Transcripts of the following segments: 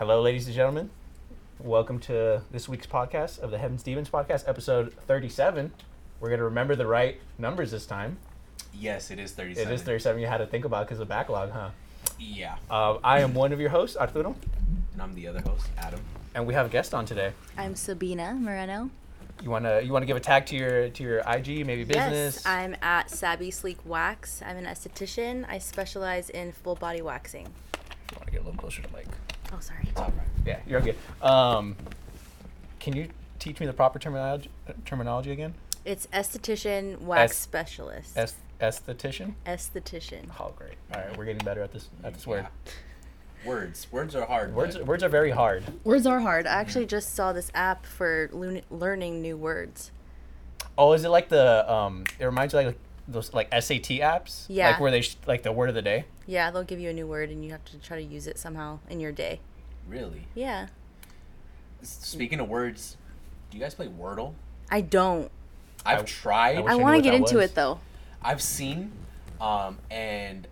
Hello, ladies and gentlemen. Welcome to this week's podcast of the Heaven Stevens podcast, episode 37. We're going to remember the right numbers this time. Yes, it is 37. It is 37 you had to think about because of backlog, huh? Yeah. Uh, I am one of your hosts, Arturo, And I'm the other host, Adam. and we have a guest on today. I'm Sabina Moreno. You want to you want to give a tag to your to your IG, maybe business? Yes, I'm at Sabby Sleek Wax. I'm an esthetician. I specialize in full body waxing. You want to get a little closer to the mic. Oh, sorry. It's. Yeah, you're good. Um, can you teach me the proper terminology terminology again? It's esthetician wax Es- specialist. Es- esthetician. esthetician. Oh, great. All right, we're getting better at this at this word. Words. Words are hard. Words but words are very hard. Words are hard. I actually just saw this app for learn- learning new words. Oh, is it like the um? It reminds you like those like SAT apps. Yeah. Like where they sh- like the word of the day. Yeah, they'll give you a new word and you have to try to use it somehow in your day. Really? Yeah. Speaking of words, do you guys play Wordle? I don't. I've I- tried. I wish I want to get into was. it though. I've seen, um, and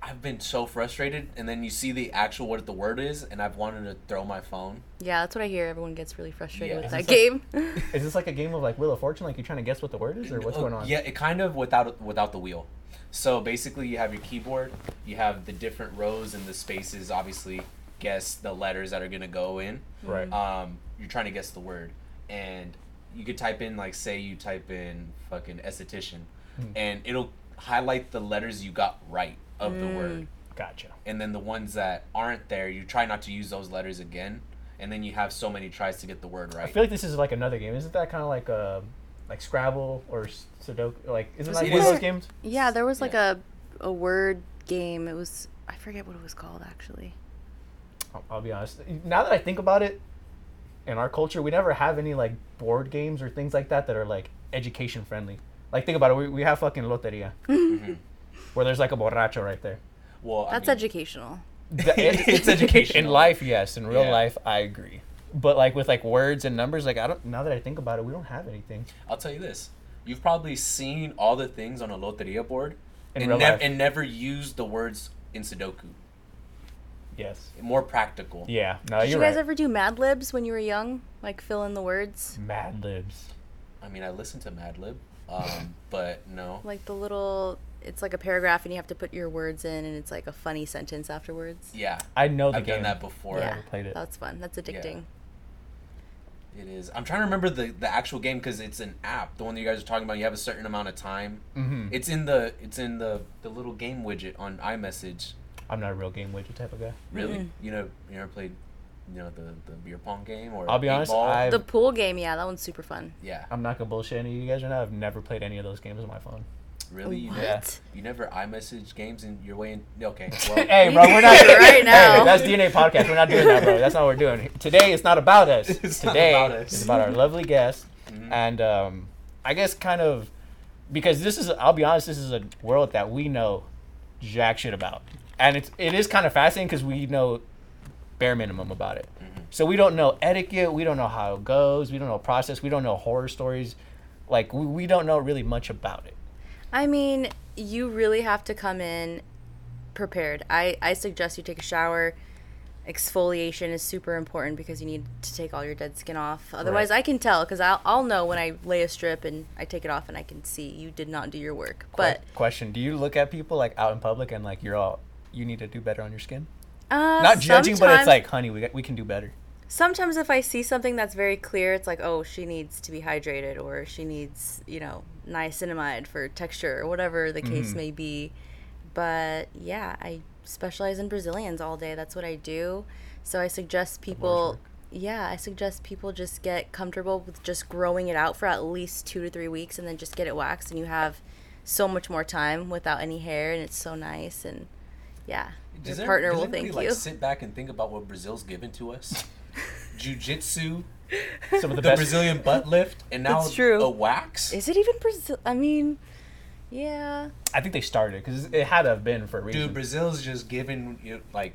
I've been so frustrated. And then you see the actual what the word is, and I've wanted to throw my phone. Yeah, that's what I hear. Everyone gets really frustrated Yeah. with that this game. Is this like a game of like Wheel of Fortune? Like you're trying to guess what the word is, or what's Oh, going on? Yeah, it kind of without without the wheel. So basically, you have your keyboard, you have the different rows and the spaces. Obviously, guess the letters that are gonna go in. Right. Um, you're trying to guess the word, and you could type in like say you type in fucking esthetician, Hmm. and it'll highlight the letters you got right of the Mm. word, Gotcha. and then the ones that aren't there, you try not to use those letters again, and then you have so many tries to get the word right. I feel like this is like another game. Isn't that kind of like uh like Scrabble or Sudoku? Like isn't that It one of those games? Yeah, there was like Yeah. a a word game. It was I forget what it was called actually. I'll, I'll be honest. Now that I think about it, in our culture, we never have any like board games or things like that that are like education friendly. Like think about it. We, we have fucking loteria, Mhm. where there's like a borracho right there. Well, I That's mean, educational. Th- it- It's educational. in life. Yes, in real Yeah. life, I agree. But like with like words and numbers, like I don't. Now that I think about it, we don't have anything. I'll tell you this: you've probably seen all the things on a loteria board, In and, real nev- life. and never used the words in Sudoku. Yes. More practical. Yeah. No, Did you're you guys right. ever do Mad Libs when you were young? Like fill in the words? Mad libs. I mean, I listened to Mad Lib, um, but no. Like the little it's like a paragraph and you have to put your words in and it's like a funny sentence afterwards. Yeah, I know the I've game. done that before. yeah. never played it. That's fun. That's addicting. It is. I'm trying to remember the the actual game because it's an app. The one that you guys are talking about. You have a certain amount of time. hmm It's in the it's in the the little game widget on iMessage. I'm not a real game widget type of guy. Really? Mm-mm. You know, you never played, you know, the the beer pong game or I'll be honest. I've- The pool game, yeah, that one's super fun. yeah. I'm not gonna bullshit any of you guys right now. I've never played any of those games on my phone. Really? You, What? Yeah. you never iMessage games in your way in. Okay. Well, hey, bro, we're not do it right Hey, that's DNA podcast. We're not doing that, bro. That's not what we're doing. Today, it's not about us. It's not Today, about us. it's about our lovely guest, Mhm. and um, I guess kind of because this is. I'll be honest. This is a world that we know jack shit about, and it's it is kind of fascinating because we know bare minimum about it. Mhm. So we don't know etiquette. We don't know how it goes. We don't know process. We don't know horror stories. Like we, we don't know really much about it. I mean, you really have to come in prepared. I, I suggest you take a shower. Exfoliation is super important because you need to take all your dead skin off. Otherwise, Right. I can tell because I'll, I'll know when I lay a strip and I take it off and I can see you did not do your work. But question: Do you look at people like out in public and like you're all you need to do better on your skin? uh, Not judging, but it's like, honey, we, got- we can do better. sometimes if I see something that's very clear, it's like, oh, she needs to be hydrated or she needs, you know, niacinamide for texture or whatever the case Mhm. may be. But yeah, I specialize in Brazilians all day. That's what I do. So I suggest people, yeah, I suggest people just get comfortable with just growing it out for at least two to three weeks and then just get it waxed and you have so much more time without any hair and it's so nice and yeah. Does your there- partner does will anybody, thank like, you. Sit back and think about what Brazil's given to us. Jiu-jitsu, Some of the the best. Brazilian butt lift, and now It's true. a wax. Is it even Brazil? I mean, yeah. I think they started because it had to have been for a reason. Dude, Brazil's just giving you like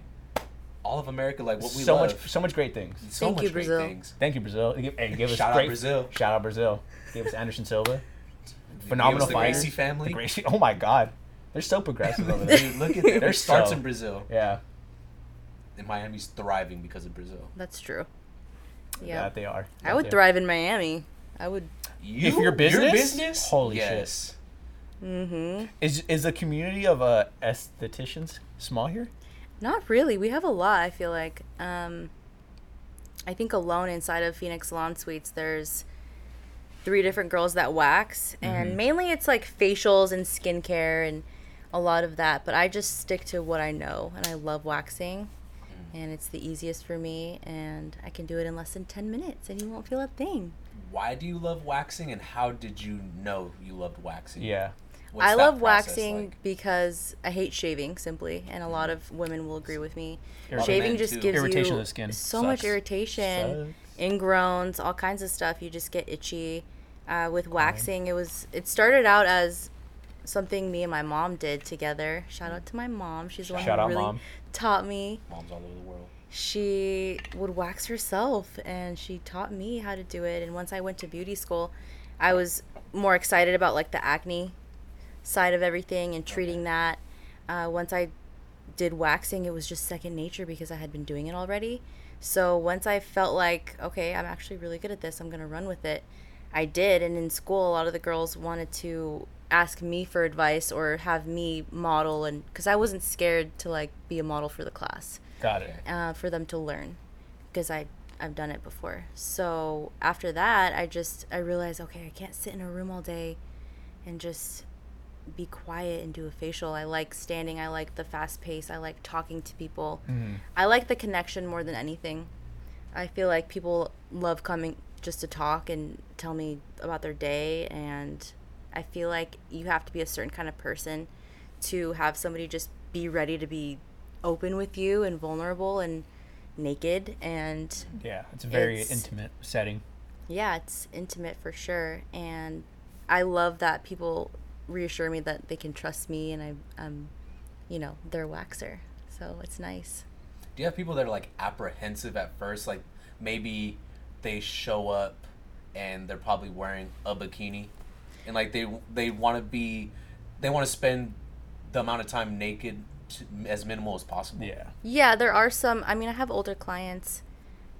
all of America like what we so love. much, so much great things. so Thank much you, great Brazil. things. Thank you, Brazil. They give, hey, give us Shout out great, Brazil. Shout out Brazil. Give us Anderson Silva. Phenomenal us the fighters. Gracie family. The Gracie. Oh my God, they're so progressive over there. Dude, look at that. They're Their starts so- in Brazil. Yeah. and Miami's thriving because of Brazil. That's true. Yeah, Yeah. they are. I would They thrive in Miami. I would. You, If your business? your business, Holy shit. Mm-hmm. Is is the community of uh, estheticians small here? Not really. We have a lot. I feel like. Um, I think alone inside of Phoenix Salon Suites, there's three different girls that wax, and Mhm. mainly it's like facials and skincare and a lot of that. But I just stick to what I know, and I love waxing, and it's the easiest for me, and I can do it in less than ten minutes, and you won't feel a thing. Why do you love waxing, and how did you know you loved waxing? Yeah. What's I love waxing like? because I hate shaving simply, and a lot of women will agree with me. Lot of Shaving just gives Irritation you of the skin so much sucks. irritation, ingrowns, all kinds of stuff. You just get itchy. Uh, with waxing, it was it started out as something me and my mom did together. Shout out to my mom; she's the one Shout who out, really Mom. taught me. Moms all over the world. She would wax herself, and she taught me how to do it. And once I went to beauty school, I was more excited about like the acne side of everything and treating that. Uh, once I did waxing, it was just second nature because I had been doing it already. So once I felt like, okay, I'm actually really good at this, I'm going to run with it, I did. And in school, a lot of the girls wanted to ask me for advice or have me model, and because I wasn't scared to like be a model for the class Got it. uh, for them to learn because I I've done it before. So after that, I just I realized okay, I can't sit in a room all day and just be quiet and do a facial. I like standing. I like the fast pace. I like talking to people. Mhm. I like the connection more than anything. I feel like people love coming just to talk and tell me about their day and I feel like you have to be a certain kind of person to have somebody just be ready to be open with you and vulnerable and naked and Yeah, it's a very It's- intimate setting. yeah, it's intimate for sure and I love that people reassure me that they can trust me and I um you know, they're a waxer. So it's nice. Do you have people that are like apprehensive at first? Like maybe they show up and they're probably wearing a bikini, and like they they want to be, they want to spend the amount of time naked to, as minimal as possible. Yeah. Yeah, there are some. I mean, I have older clients.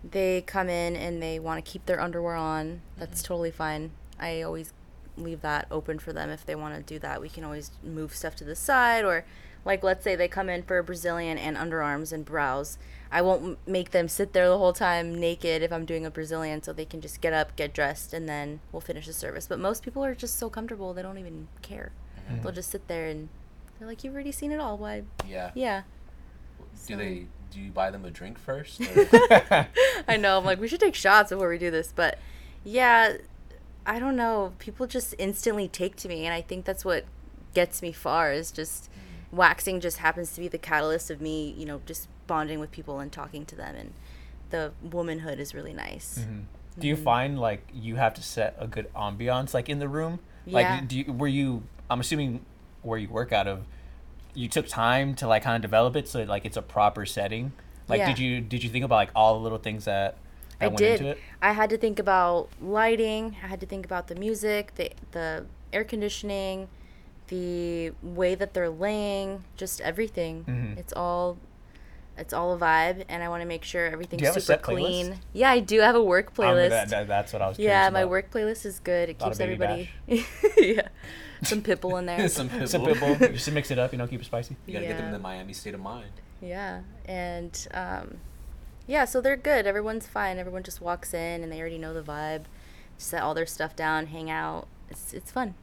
They come in and they want to keep their underwear on. That's mm-hmm. totally fine. I always leave that open for them if they want to do that. We can always move stuff to the side or like let's say they come in for a Brazilian and underarms and brows. I won't make them sit there the whole time naked if I'm doing a Brazilian so they can just get up, get dressed and then we'll finish the service. But most people are just so comfortable, they don't even care. Mm-hmm. They'll just sit there and they're like you've already seen it all. Why? Yeah. Yeah. Do So- they? Do you buy them a drink first? I know. I'm like, we should take shots before we do this. But yeah, I don't know. People just instantly take to me. And I think that's what gets me far is just mm. waxing just happens to be the catalyst of me, you know, just bonding with people and talking to them. And the womanhood is really nice. Mhm. Do you find like you have to set a good ambiance like in the room? Yeah. Like do you, were you I'm assuming where you work out of you took time to like kind of develop it so like it's a proper setting. Like Yeah. did you did you think about like all the little things that I went did. into it? I had to think about lighting. I had to think about the music, the the air conditioning, the way that they're laying, just everything. Mhm. It's all it's all a vibe, and I want to make sure everything's have a super set playlist? clean. Yeah, I do have a work playlist. that, that- that's what I was yeah, my about. work playlist is good. It Lot keeps everybody. yeah, some Pitbull in there. Some It's a people. pitbull. Just mix it up, you know, keep it spicy. You gotta get them in the Miami state of mind. Yeah, and um, yeah, so they're good. Everyone's fine. Everyone just walks in and they already know the vibe. Set all their stuff down, hang out. It's it's fun.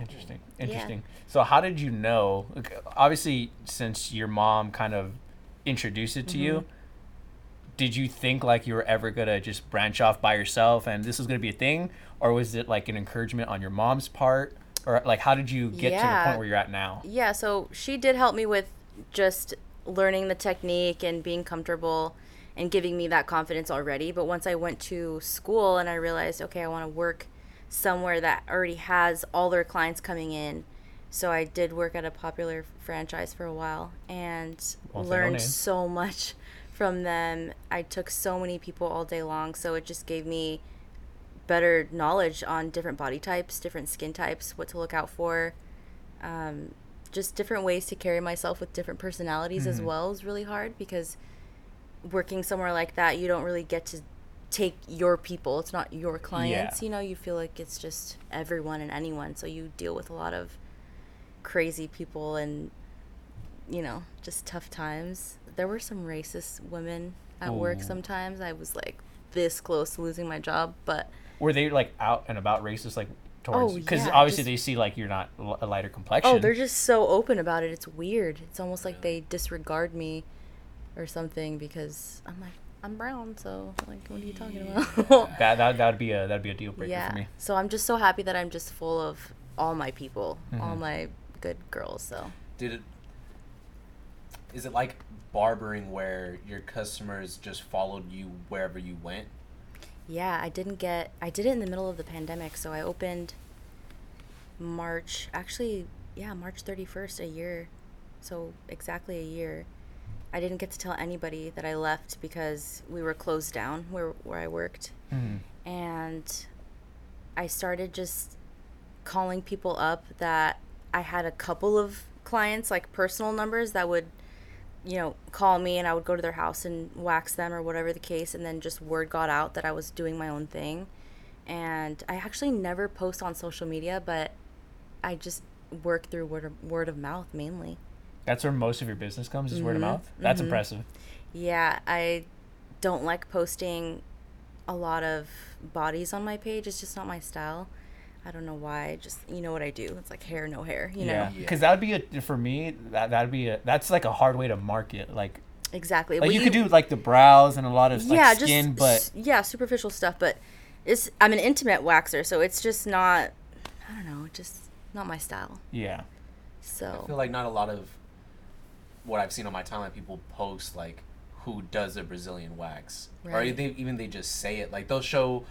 Interesting. Interesting. So how did you know? Obviously, since your mom kind of introduced it to you, Mm-hmm. did you think like you were ever gonna just branch off by yourself and this was gonna be a thing, or was it like an encouragement on your mom's part, or like how did you get to the point where you're at now? Yeah, so she did help me with just learning the technique and being comfortable and giving me that confidence already. But once I went to school and I realized, okay, I want to work somewhere that already has all their clients coming in. So I did work at a popular franchise for a while and Won't say no learned so much from them. I took so many people all day long, so it just gave me better knowledge on different body types, different skin types, what to look out for. Um, just different ways to carry myself with different personalities as Mhm. well is really hard because working somewhere like that, you don't really get to take your people. It's not your clients. You know, you feel like it's just everyone and anyone. So you deal with a lot of crazy people and, you know, just tough times. There were some racist women at work oh. sometimes. I was like this close to losing my job, but Were they like out and about racist, like towards? Oh, Because yeah, obviously just- they see like you're not a lighter complexion. Oh, they're just so open about it. It's weird. It's almost like they disregard me or something because I'm like I'm brown, so like what are you talking about? that that that'd be a that'd be a deal breaker yeah. for me. So I'm just so happy that I'm just full of all my people, all Mhm. my good girls. So Did it? Is it like barbering where your customers just followed you wherever you went? yeah, I didn't get. I did it in the middle of the pandemic, so I opened March. Actually, yeah, March 31st, a year. So exactly a year. I didn't get to tell anybody that I left because we were closed down where where I worked. Mhm. and I started just calling people up that I had a couple of clients, like personal numbers, that would, you know, call me and I would go to their house and wax them or whatever the case. And then just word got out that I was doing my own thing. And I actually never post on social media, but I just work through word of, word of mouth mainly. That's where most of your business comes is word of Mhm, mouth. That's mhm. impressive. Yeah, I don't like posting a lot of bodies on my page. It's just not my style. I don't know why. Just you know what I do. It's like hair, no hair. You yeah, know Yeah. because that would be a for me that that'd be a that's like a hard way to market. Like exactly. like Well, you, could do like the brows and a lot of like yeah, skin, just but s- yeah, superficial stuff. But it's I'm an intimate waxer, so it's just not. I don't know. Just not my style. yeah, So I feel like not a lot of what I've seen on my timeline people post like who does a Brazilian wax, or they even they just say it like they'll show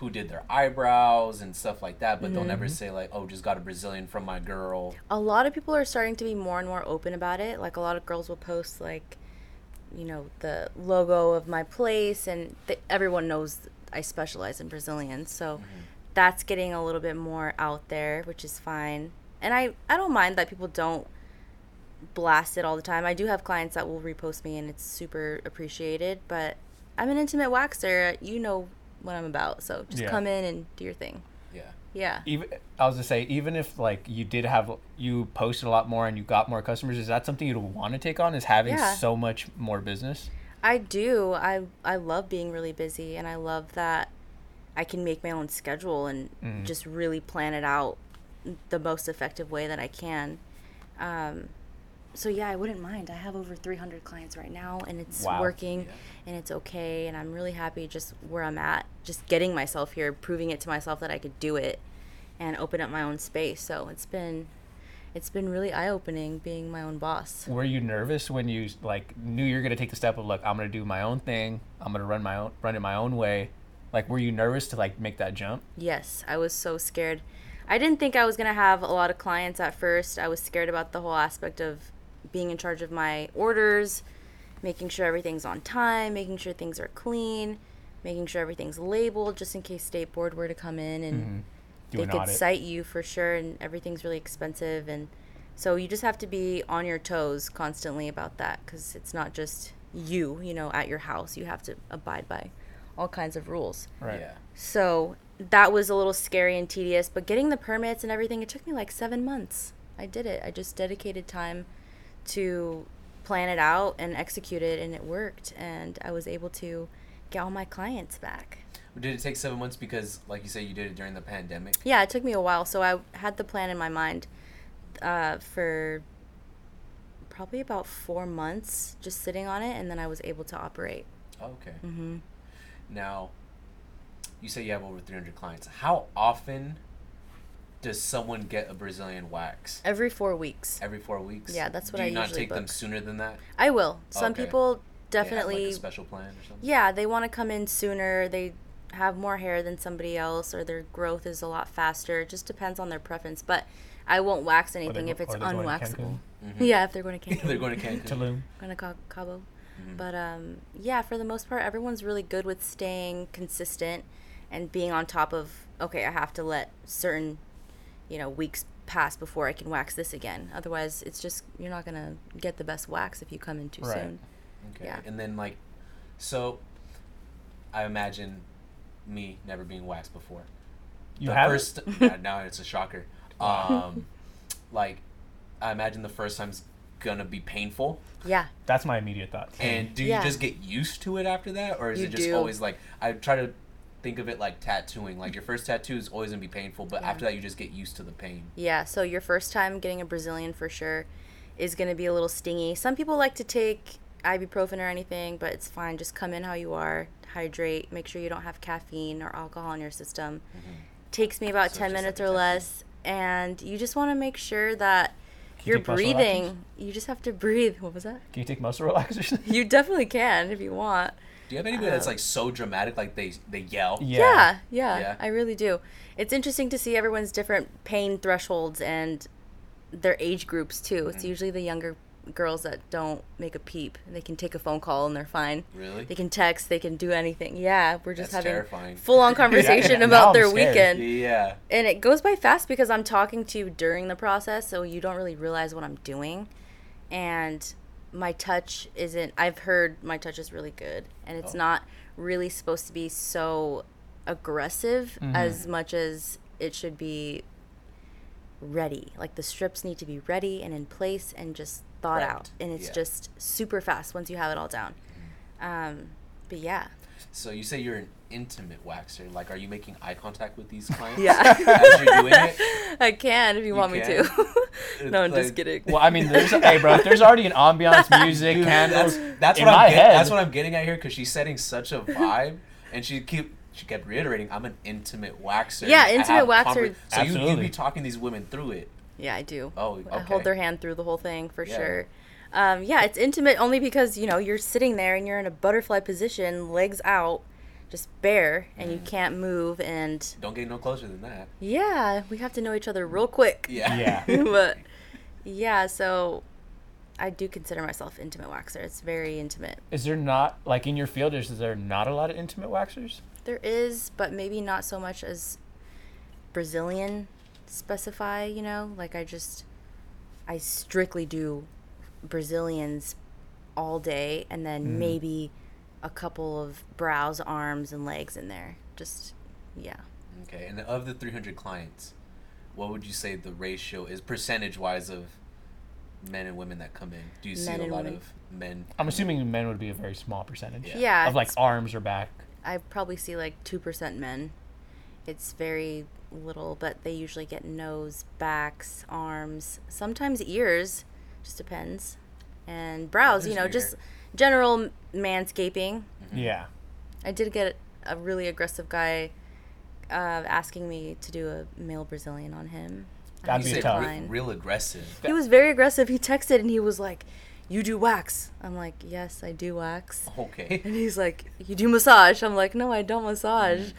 who did their eyebrows and stuff like that, but they'll never Mm-hmm. say like, oh, just got a Brazilian from my girl. a lot of people are starting to be more and more open about it. Like a lot of girls will post like, you know, the logo of my place, and th- everyone knows I specialize in Brazilians, so that's getting a little bit more out there, which is fine. And I I don't mind that people don't blast it all the time. I do have clients that will repost me, and it's super appreciated. But I'm an intimate waxer. You know what I'm about, so just Yeah. come in and do your thing. Yeah. Yeah. even I was gonna say even if like you did have you posted a lot more and you got more customers, is that something you'd want to take on? Is having Yeah. so much more business? I do. I I love being really busy and I love that I can make my own schedule and Mhm. just really plan it out the most effective way that I can. Um, so yeah, I wouldn't mind. I have over 300 clients right now and it's Wow. working Yeah. and it's okay and I'm really happy just where I'm at, just getting myself here, proving it to myself that I could do it and open up my own space. So it's been it's been really eye-opening being my own boss. Were you nervous when you like knew you're gonna take the step of look, I'm gonna do my own thing, I'm gonna run my own run it my own way? Like, were you nervous to like make that jump? Yes, I was so scared. I didn't think I was going to have a lot of clients at first. I was scared about the whole aspect of being in charge of my orders, making sure everything's on time, making sure things are clean, making sure everything's labeled just in case state board were to come in and Mm-hmm. They an could audit. cite you for sure and everything's really expensive and so you just have to be on your toes constantly about that cuz it's not just you, you know, at your house. You have to abide by all kinds of rules. right. Yeah. So that was a little scary and tedious, but getting the permits and everything, it took me like seven months. I did it. I just dedicated time to plan it out and execute it, and it worked. And I was able to get all my clients back. Did it take seven months because, like you said, you did it during the pandemic? Yeah, it took me a while. So I had the plan in my mind uh, for probably about four months, just sitting on it, and then I was able to operate. Oh, okay. hmm Now, you say you have over 300 clients. How often does someone get a Brazilian wax? Every four weeks. Every four weeks? Yeah, that's what I Do you I not usually take them sooner than that? I will. Some Okay. people They have, like, definitely. a special plan or something? Yeah, they want to come in sooner. They have more hair than somebody else, or their growth is a lot faster. It just depends on their preference. But I won't wax anything go- if it's or they're going to unwaxable. Mhm. Yeah, if they're going to Cancun. They're going to Cancun. Tulum. going to Ca- Cabo. Mhm. But um, yeah, for the most part, everyone's really good with staying consistent and being on top of. Okay, I have to let certain, you know, weeks pass before I can wax this again. Otherwise, it's just you're not gonna get the best wax if you come in too Right. soon. Okay. Yeah. And then like, so, I imagine me never being waxed before. You the have first yeah, now it's a shocker. Um, like, I imagine the first time's gonna be painful. Yeah, That's my immediate thought. And do you Yeah. just get used to it after that, or is You it just do. always like I try to think of it like tattooing? Like your first tattoo is always gonna be painful, but Yeah. after that you just get used to the pain. yeah. So your first time getting a Brazilian for sure is gonna be a little stingy. Some people like to take ibuprofen or anything, but it's fine. Just come in how you are, hydrate, make sure you don't have caffeine or alcohol in your system. Mm-hmm. Takes me about So ten minutes like or less, and you just want to make sure that Can you you're take muscle relaxers? breathing. You just have to breathe. What was that? Can you take muscle relaxers? You definitely can if you want. Do you have anybody that's Uh, like so dramatic, like they they yell? Yeah. yeah, Yeah. I really do. It's interesting to see everyone's different pain thresholds and their age groups too. It's Mhm. usually the younger girls that don't make a peep. They can take a phone call and they're fine. Really? They can text, they can do anything. Yeah, we're just That's having terrifying. full on conversation now about their scared. weekend. Yeah. And it goes by fast because I'm talking to you during the process, so you don't really realize what I'm doing. And my touch isn't, I've heard my touch is really good. And it's Oh. not really supposed to be so aggressive Mhm. as much as it should be ready. Like the strips need to be ready and in place and just thought Right. out. And it's Yeah. just super fast once you have it all down. Um, but yeah. So you say you're an intimate waxer. Like, are you making eye contact with these clients? Yeah. As you're doing it? I can if you, want me to. no, I'm just kidding. well, I mean, there's hey, bro. If there's already an ambiance, music, Dude, candles. That's, that's in what my I'm. Get. That's what I'm getting at here because she's setting such a vibe, and she keep she kept reiterating, "I'm an intimate waxer." Yeah, intimate waxer- conver- So you you Absolutely. be talking these women through it. Yeah, I do. Oh, okay. I hold their hand through the whole thing for Yeah. sure. Um, yeah, it's intimate only because you know you're sitting there and you're in a butterfly position, legs out, just bare, and you Mm. can't move. And Don't get no closer than that. yeah, we have to know each other real quick. Yeah. Yeah. but yeah, so I do consider myself intimate waxer. It's very intimate. Is there not like in your field? Is there not a lot of intimate waxers? There is, but maybe not so much as Brazilian specify, you know? Like I just I strictly do Brazilians all day and then Mhm. maybe a couple of brows, arms and legs in there. Just yeah. Okay. And of the 300 clients, what would you say the ratio is percentage wise of men and women that come in? Do you see a lot women. of men? I'm assuming men would be a very small percentage. Yeah. Yeah. Of like arms or back. I probably see like 2% men. It's very little, but they usually get nose, backs, arms, sometimes ears, just depends. And brows, you know, just general manscaping. Mm-hmm. Yeah. I did get a really aggressive guy uh, asking me to do a male Brazilian on him. I That'd You be tough. re- declined. real aggressive. He was very aggressive. He texted and he was like, "You do wax." I'm like, "Yes, I do wax." Okay. And he's like, "You do massage." I'm like, "No, I don't massage."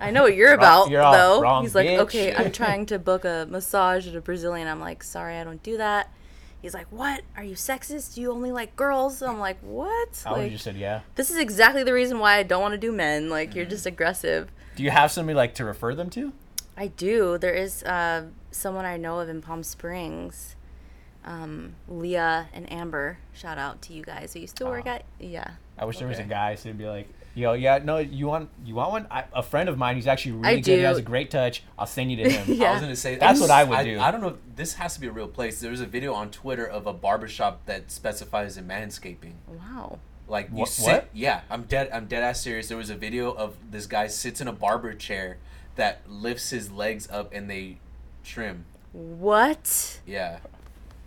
I know what you're Wrong- about, you're all though. wrong, He's like, bitch. okay, I'm trying to book a massage at a Brazilian. I'm like, sorry, I don't do that. He's like, what? Are you sexist? Do you only like girls? I'm like, what? I would have just said yeah. this is exactly the reason why I don't want to do men. Like, Mm-hmm. you're just aggressive. Do you have somebody like to refer them to? I do. There is uh, someone I know of in Palm Springs. Um, Leah and Amber. Shout out to you guys. We used to work Aw. at. Yeah. I wish there was a guy so he'd be like, yo, yeah, no, you want you want one? I, a friend of mine, he's actually really I good. He has a great touch. I'll send you to him. Yeah. I was gonna say That's what I would I, do. I don't know. This has to be a real place. There's a video on Twitter of a barbershop that specifies in manscaping. Wow. Like you What- sit. what? Yeah, I'm dead. I'm dead ass serious. There was a video of this guy sits in a barber chair that lifts his legs up and they trim. What? Yeah.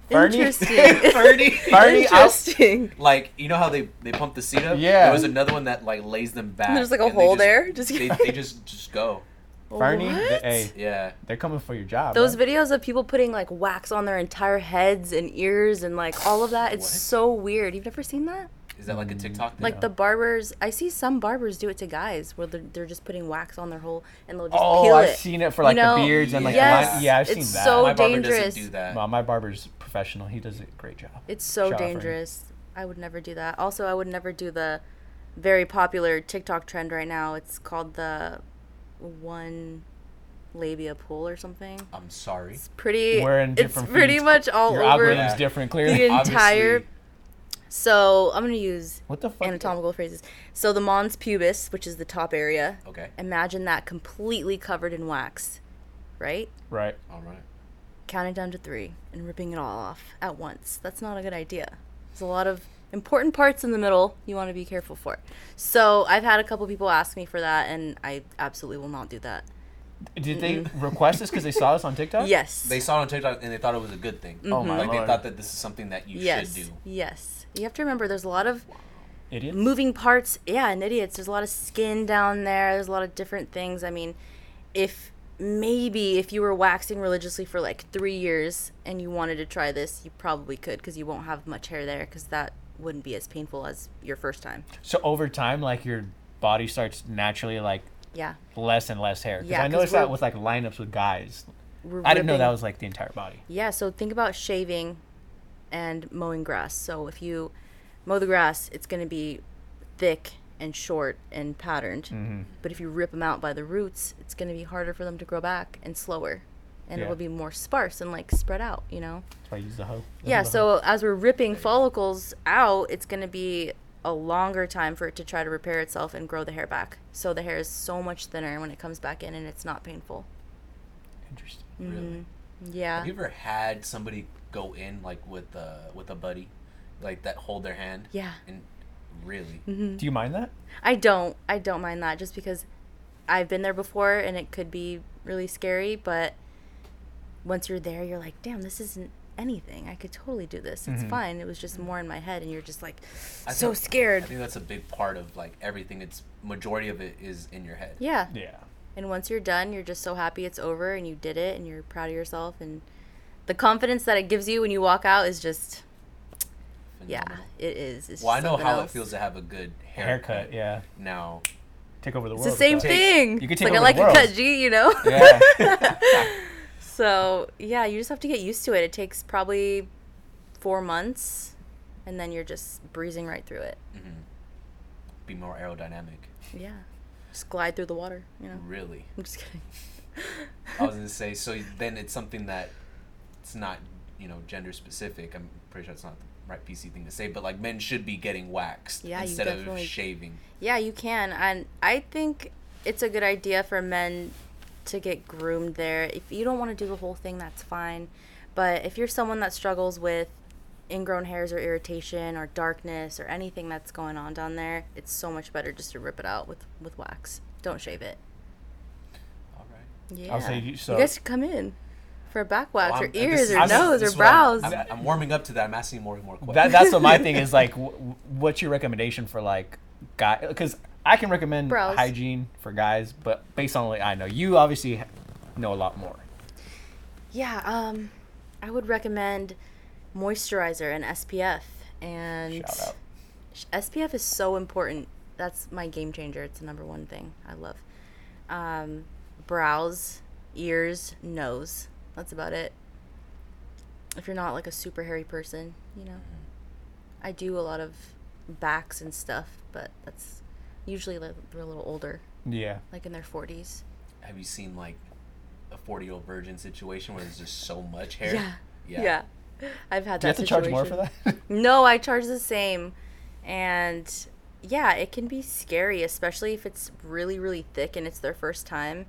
Fernie? Interesting. Fernie. Fernie, I'll- Interesting. Like you know how they they pump the seat up. Yeah. There was another one that like lays them back. There's like a hole just- there. Just They, they just just go. Fernie, What? th- hey, Yeah. they're coming for your job. Those man. videos of people putting like wax on their entire heads and ears and like all of that, it's What? so weird. You've never seen that? Is that like a TikTok thing? Like the barbers, I see some barbers do it to guys where they're, they're just putting wax on their whole and they'll just Oh, peel I've it. seen it for You like know? the beards and like Yes. line. Yeah, I've It's seen that. so my barber dangerous. doesn't do that. Well, my barber's professional. He does a great job. It's so Shout dangerous. I would never do that. Also, I would never do the very popular TikTok trend right now. It's called the one labia pull or something. I'm sorry. It's pretty. Wearing it's different pretty feeds. much all Your over algorithm's Yeah. different, the clearly. entire. Obviously- So I'm gonna use What the fuck? anatomical phrases. So the mons pubis, which is the top area, Okay. imagine that completely covered in wax, right? Right. All right. Counting down to three and ripping it all off at once. That's not a good idea. There's a lot of important parts in the middle you want to be careful for. So I've had a couple people ask me for that, and I absolutely will not do that. Did they request this because they saw this on TikTok? Yes. They saw it on TikTok and they thought it was a good thing. Mm-hmm. Oh my Like they thought that this is something that you yes. should do. Yes. You have to remember there's a lot of Idiot. moving parts. Yeah, and idiots. There's a lot of skin down there. There's a lot of different things. I mean, if maybe if you were waxing religiously for like three years and you wanted to try this, you probably could because you won't have much hair there because that wouldn't be as painful as your first time. So over time, like your body starts naturally like Yeah. less and less hair. Because Yeah, I noticed that with like lineups with guys. I didn't know that was like the entire body. Yeah, so think about shaving and mowing grass. So if you mow the grass, it's going to be thick and short and patterned. Mm-hmm. But if you rip them out by the roots, it's going to be harder for them to grow back and slower. And Yeah. it'll be more sparse and like spread out, you know? That's why I use the hoe. Yeah, The hoe. so as we're ripping follicles out, it's going to be a longer time for it to try to repair itself and grow the hair back. So the hair is so much thinner when it comes back in and it's not painful. Interesting. Really. Yeah. Have you ever had somebody go in like with a, with a buddy, like that hold their hand? Yeah. And really, Mm-hmm. Do you mind that? I don't. I don't mind that just because I've been there before and it could be really scary, but once you're there, you're like, damn, this isn't anything. I could totally do this. It's Mhm. fine. It was just more in my head, and you're just like I so think- scared. I think that's a big part of like everything. It's majority of it is in your head. yeah. Yeah. And once you're done, you're just so happy it's over and you did it and you're proud of yourself. And the confidence that it gives you when you walk out is just, yeah, it is. It's Well, I know how else. it feels to have a good Haircut. haircut. Yeah. Now, Take over the world. It's the same with that. thing. you could It's take like I like the a world. cut G, you know? Yeah. So yeah, you just have to get used to it. It takes probably four months, and then you're just breezing right through it. mhm. be more aerodynamic. Yeah, just glide through the water. You know, Really, I'm just kidding. I was gonna say. So then it's something that it's not you know gender specific. I'm pretty sure it's not the right PC thing to say, but like men should be getting waxed Yeah, instead of shaving. yeah, you can, and I think it's a good idea for men to get groomed there. If you don't want to do the whole thing, that's fine. But if you're someone that struggles with ingrown hairs or irritation or darkness or anything that's going on down there, it's so much better just to rip it out with with wax. Don't shave it. All right. Yeah. I'll say you- so- you guys should come in for a back wax Well, or ears or I'm- nose or is what I'm- brows. I'm, I'm warming up to that. I'm asking more and more questions. that, that's what my thing is like. W- w- what's your recommendation for like guy? Because I can recommend Brows. hygiene for guys, but based on what I know, you obviously know a lot more. yeah, um, I would recommend moisturizer and SPF. And Shout out. SPF is so important. That's my game changer. It's the number one thing I love. Um, brows, ears, nose. That's about it. If you're not like a super hairy person, you know. Mm-hmm. I do a lot of backs and stuff, but that's usually like they're a little older, Yeah. like in their 40s. Have you seen like a 40 year old virgin situation where there's just so much hair? Yeah. Yeah. Yeah. I've had that. Do you that have to charge more for that? No, I charge the same. And yeah, it can be scary, especially if it's really, really thick and it's their first time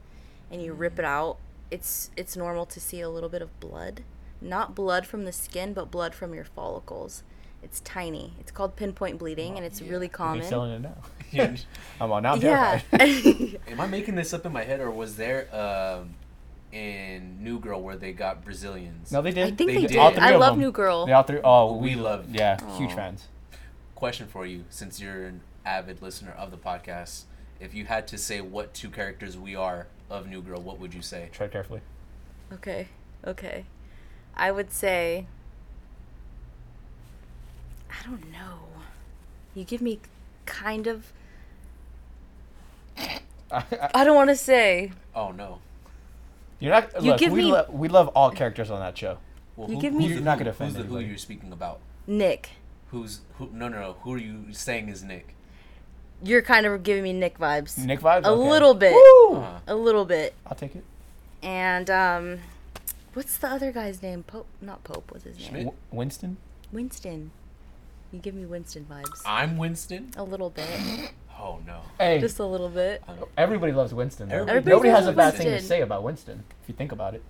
and you rip mm. it out. It's it's normal to see a little bit of blood. Not blood from the skin, but blood from your follicles. It's tiny. It's called pinpoint bleeding and it's yeah. really You're common. selling it now. Yeah. I'm on. Now I'm yeah. Am I making this up in my head, or was there um, in New Girl where they got Brazilians? no, they did. I think They they, did. did. All three I of love them. New Girl. They all three. Oh, We we, love- Yeah, huge fans. Question for you, since you're an avid listener of the podcast, if you had to say what two characters we are of New Girl, what would you say? Tread carefully. Okay. Okay. I would say I don't know. You give me kind of I don't want to say. Oh no. You're not. You look, give we, me- lo- we love all characters on that show. Well, You who, give me- You're not gonna offend Who's the who you're speaking about? Nick. Who's who? No, no, no. Who are you saying is Nick? You're kind of giving me Nick vibes. Nick vibes. A Okay. little bit. Woo! Uh, A little bit. I'll take it. And um, what's the other guy's name? Pope? Not Pope. What's his name? W- Winston. Winston. You give me Winston vibes. I'm Winston. A little bit. Oh no. Hey, Just a little bit. I don't- everybody loves Winston. though. Everybody Nobody has a bad thing to say about Winston if you think about it.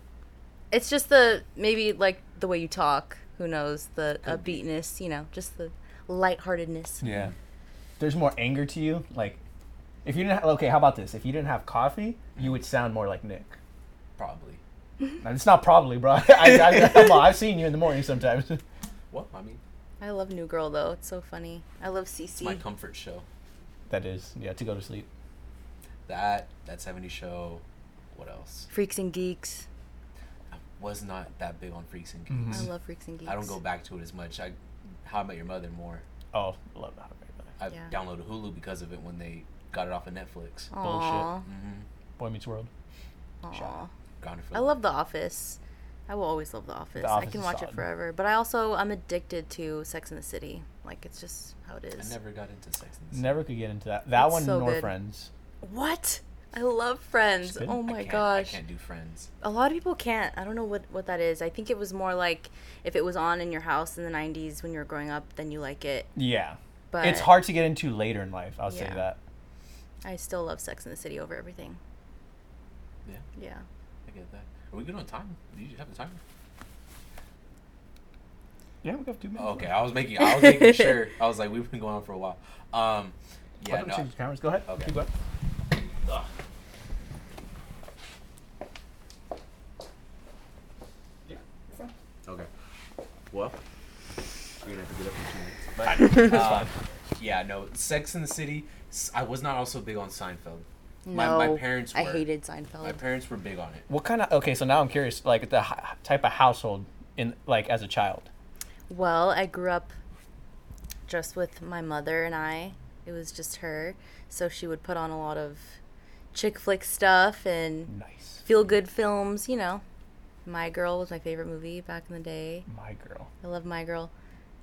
It's just the maybe like the way you talk. Who knows the Could upbeatness? You know, just the lightheartedness. Yeah. There's more anger to you. Like, if you didn't. Ha- okay, how about this? If you didn't have coffee, you would sound more like Nick. Probably. And it's not probably, bro. I, I, come on, I've seen you in the morning sometimes. What I mean, I love New Girl though. It's so funny. I love CC. it's my comfort show. that is, yeah, to go to sleep. That that 70 show. What else? Freaks and Geeks. I was not that big on Freaks and Mhm. Geeks. I love Freaks and Geeks. I don't go back to it as much. I How About Your Mother more. Oh, love that. I Yeah. downloaded Hulu because of it when they got it off of Netflix. Aw. Mm-hmm. Boy Meets World. Aw. Gone I love The Office. I will always love The Office. I Office can watch solid. it forever. But I also I'm addicted to Sex in the City. Like it's just how it is. I never got into Sex and the City. Never could get into that. That It's one so nor good. Friends. What? I love Friends. Oh my can't- gosh. I can't do Friends. A lot of people can't. I don't know what what that is. I think it was more like if it was on in your house in the 90s when you were growing up, then you like it. Yeah. But it's hard to get into later in life. I'll say that. I still love Sex in the City over everything. Yeah, Yeah. I get that. Are we good on time? Do you have the timer? Yeah, we got two minutes. Oh, okay, I was making I was making sure. I was like, we've been going on for a while. Um, yeah, Yeah, no. change the cameras. Go ahead. Okay. Keep going. Ugh. Yeah. Okay. Well, we're gonna have to get up in two minutes. But uh, yeah, no, Sex in the City. I was not also big on Seinfeld. My- No. my parents I hated Seinfeld. My parents were big on it. What kind of? Okay, so now I'm curious. Like the h- type of household in like as a child. Well, I grew up just with my mother and I. It was just her. So she would put on a lot of chick flick stuff and Nice. feel good films, you know. My Girl was my favorite movie back in the day. My girl. I love My Girl.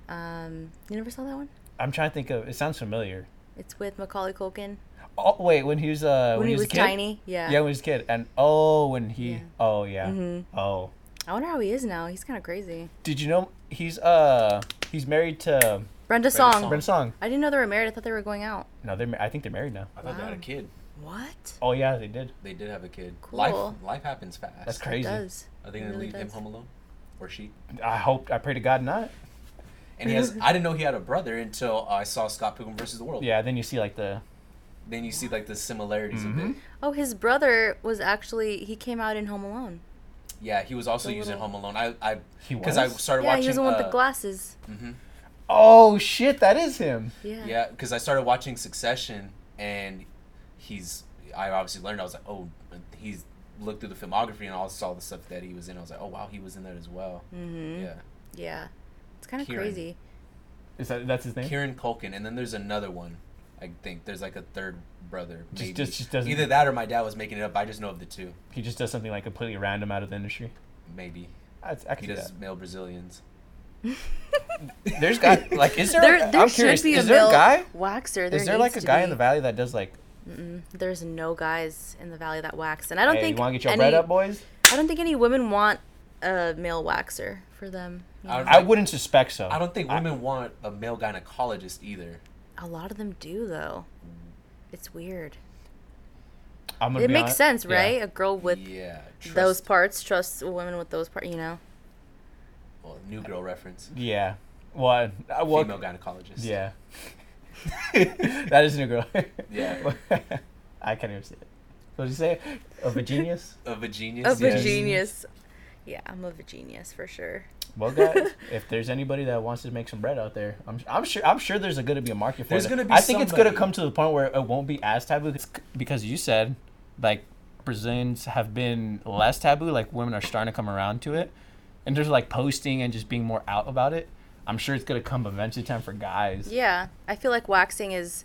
Um, you never saw that one? I'm trying to think of. It sounds familiar. It's with Macaulay Culkin. Oh wait, when he was uh when, he was, was a kid? tiny. Yeah. Yeah, when he was a kid, and oh, when he. Yeah. Oh yeah. Mhm. Oh, I wonder how he is now. He's kind of crazy. did you know he's uh he's married to Brenda Song. Song. Brenda Song? I didn't know they were married. I thought they were going out. No, they're. I think they're married now. I thought they had a kid. What? Oh yeah, they did. They did have a kid. Cool. Life life happens fast. That's It crazy. does. Are they gonna really leave him home alone, or she? I hope. I pray to God not. And he has. I didn't know he had a brother until I saw Scott Pilgrim versus the World. Yeah. Then you see like the. Then you see like the similarities of Mhm. it. Oh, his brother was actually he came out in Home Alone. Yeah, he was also The using little- Home Alone. I I He because I was? started yeah, watching. he was the one with uh, the glasses. Mm-hmm. Oh shit! That is him. Yeah. Yeah, because I started watching Succession, and he's. I obviously learned. I was like, oh, he's looked through the filmography and all saw the stuff that he was in. I was like, oh wow, he was in that as well. Mm-hmm. Yeah, Yeah. It's kind of Kieran. crazy. Is that that's his name? Kieran Culkin, and then there's another one. I think there's like a third brother. Maybe. just- just doesn't- Either that or my dad was making it up. I just know of the two. He just does something like completely random out of the industry. Maybe I, I he does that. male Brazilians. There's guy like is there? There, there I'm curious. be Is a there a guy? waxer. There Is there like a needs to guy in the valley that does like? Mm-mm. There's no guys in the valley that wax, and I don't hey, think you want to get your any, bread up, boys? I don't think any women want a male waxer for them. you I know? don't- I wouldn't suspect so. I don't think women want a male gynecologist either. A lot of them do though. It's weird. I'm gonna It be makes honest- sense, yeah. right? A girl with yeah, trust, those parts trusts a woman with those parts. You know. Well, new girl reference. Yeah. Well, I, well Female gynecologist. yeah. that is a new girl. Yeah. I can't even say it. What did you say? Of a genius? Of a genius. Of a Yes. genius. Yeah, I'm of a genius for sure. Well, guys, if there's anybody that wants to make some bread out there, I'm, I'm sure I'm sure there's going to be a market for There's it. gonna be I think it's going to come to the point where it won't be as taboo because you said like Brazilians have been less taboo. Like women are starting to come around to it, and there's like posting and just being more out about it. I'm sure it's going to come eventually time for guys. Yeah, I feel like waxing is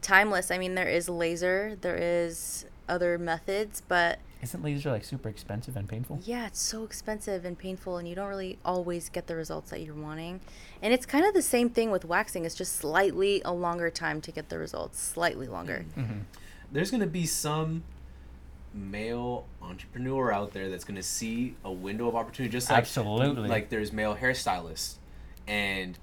timeless. I mean, there is laser, there is other methods, but Isn't laser like super expensive and painful? yeah, it's so expensive and painful, and you don't really always get the results that you're wanting. And it's kind of the same thing with waxing. It's just slightly a longer time to get the results, slightly longer. Mm-hmm. There's gonna be some male entrepreneur out there that's gonna see a window of opportunity, just like Absolutely. like there's male hairstylists, and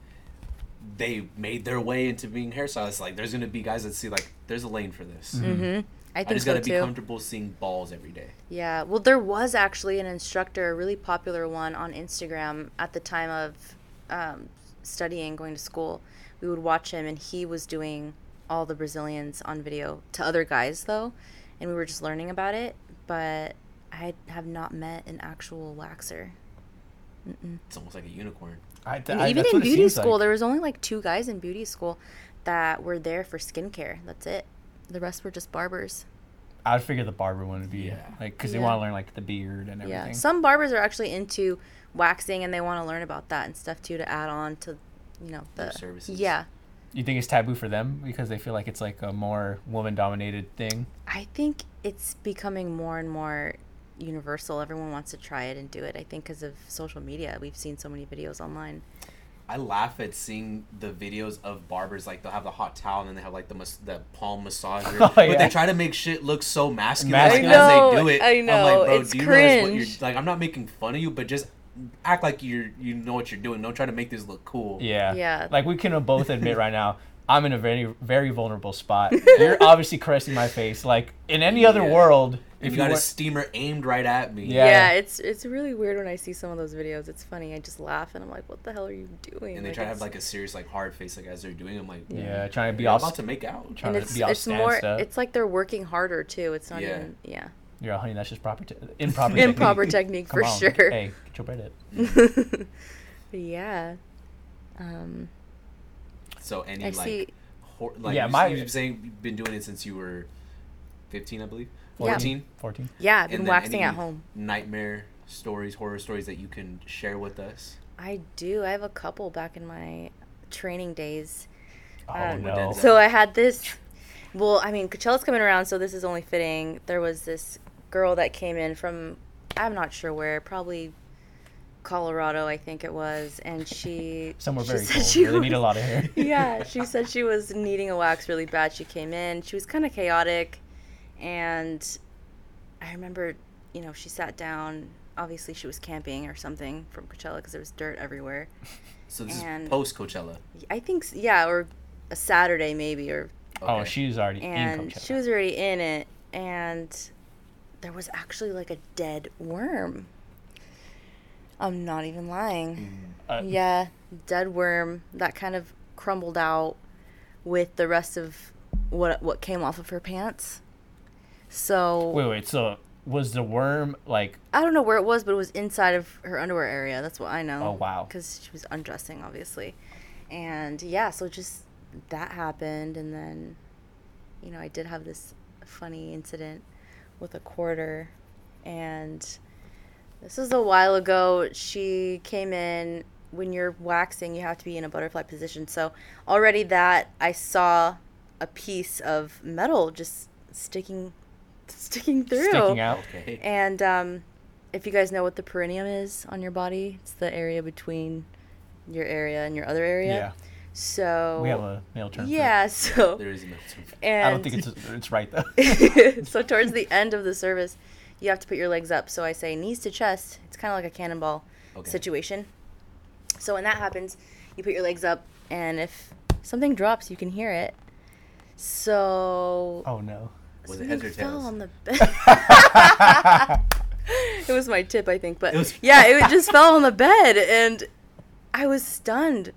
they made their way into being hairstylists. Like there's gonna be guys that see like there's a lane for this. Mm-hmm. I think I think just so gotta be comfortable seeing balls every day. Yeah, well, there was actually an instructor, a really popular one on Instagram at the time of um, studying, going to school. We would watch him, and he was doing all the Brazilians on video to other guys, though, and we were just learning about it. But I have not met an actual waxer. It's almost like a unicorn. I, th- And I- even in beauty school, like. there was only like two guys in beauty school that were there for skincare. That's it. The rest were just barbers. I'd figure the barber one would be Yeah. like because they want to learn like the beard and everything. Yeah, some barbers are actually into waxing, and they want to learn about that and stuff too to add on to, you know, the Their services. Yeah, You think it's taboo for them because they feel like it's like a more woman-dominated thing? I think it's becoming more and more universal. Everyone wants to try it and do it. I think because of social media, we've seen so many videos online. I laugh at seeing the videos of barbers like they'll have the hot towel and then they have like the mas- the palm massager, Oh, but yeah. they try to make shit look so masculine Masculine. as I know, they do it. I I'm like, bro, it's do you realize what you're like? I'm not making fun of you, but just act like you're you know what you're doing. Don't try to make this look cool. Yeah. Yeah. Like we can both admit right now, I'm in a very very vulnerable spot. You're obviously caressing my face. Like in any other Yeah. world, If if you you got a steamer aimed right at me, Yeah. Yeah. it's it's really weird when I see some of those videos. It's funny. I just laugh and I'm like, what the hell are you doing? and they Like, try to have like a serious like hard face like as they're doing. I'm like, yeah, trying to be you're all about to make out. trying and to it's be all it's more. up. It's like they're working harder too. It's not Yeah. even yeah. You're honey. That's just proper te- improper. Improper technique. technique Come for on. sure. Hey, get your bread up. Yeah. Um, So any I like, see. hor- like Yeah, you, my- you've saying you've been doing it since you were 15, I believe. Yeah. 14. Fourteen. Yeah, I've been And then waxing any at home. Nightmare stories, horror stories that you can share with us. I do. I have a couple back in my training days. Oh Um, no. So I had this. Well, I mean, Coachella's coming around, so this is only fitting. There was this girl that came in from, I'm not sure where, probably Colorado, I think it was, and she. Somewhere she very said cold. she where they need a lot of hair. yeah, she said she was needing a wax really bad. She came in. She was kind of chaotic, and I remember, you know, she sat down. Obviously, she was camping or something from Coachella because there was dirt everywhere. So this And- is post Coachella. I think, yeah, or a Saturday maybe, or Oh, Okay. she's already in and Coachella. she was already in it, and there was actually like a dead worm. I'm not even lying. Uh, Yeah, dead worm that kind of crumbled out with the rest of what what came off of her pants. So Wait, wait. So was the worm like? I don't know where it was, but it was inside of her underwear area. That's what I know. Oh, wow. Because she was undressing, obviously, and yeah, so just that happened, and then, you know, I did have this funny incident with a quarter, and this was a while ago. She came in. When you're waxing, you have to be in a butterfly position. So already that I saw a piece of metal just sticking, sticking through. Sticking out. Okay. And um, if you guys know what the perineum is on your body, it's the area between your area and your other area. Yeah. So We have a male term. for yeah. So There is a military. and I don't think it's it's right though. so towards the end of the service, you have to put your legs up. So I say knees to chest. It's kind of like a cannonball Okay. situation. So when that happens, you put your legs up, and if something drops, you can hear it. So oh no. Was it something heads or fell on the bed. it was my tip, I think, but It was- yeah, it just fell on the bed, and I was stunned.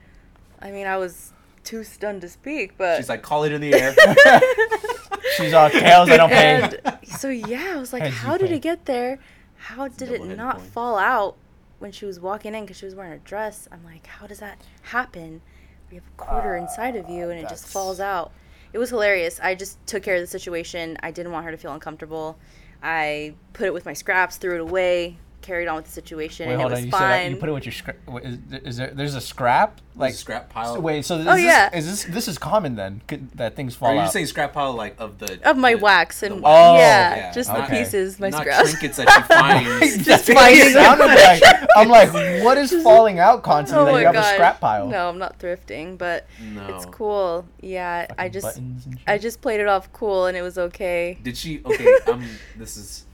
I mean, I was too stunned to speak, but She's like, call it in the air. She's all tails. I don't pay. and so yeah, I was like, Heads you how did pay. it get there? How did it double-headed not coin. fall out when she was walking in because she was wearing a dress? I'm like, how does that happen? We have a quarter uh, inside of you and it just that's- falls out. It was hilarious. I just took care of the situation. I didn't want her to feel uncomfortable. I put it with my scraps, threw it away, carried on with the situation, Wait, and hold it was on. You said you put it with your scrap. Is, is there? There's a scrap like like scrap pile. So wait, so this Oh, is, yeah. is this this is common then Could, that things Or fall are you out? saying scrap pile like of the of my the- wax and wax? Oh, yeah, yeah, just the pieces, my not scraps. trinkets that she finds. Just It finding like I'm like, what is falling out constantly? Oh that you my have gosh. a scrap pile. No, I'm not thrifting, but No. it's cool. Yeah, I just buttons and shit. I just played it off cool and it was okay. Did she? Okay, um, this is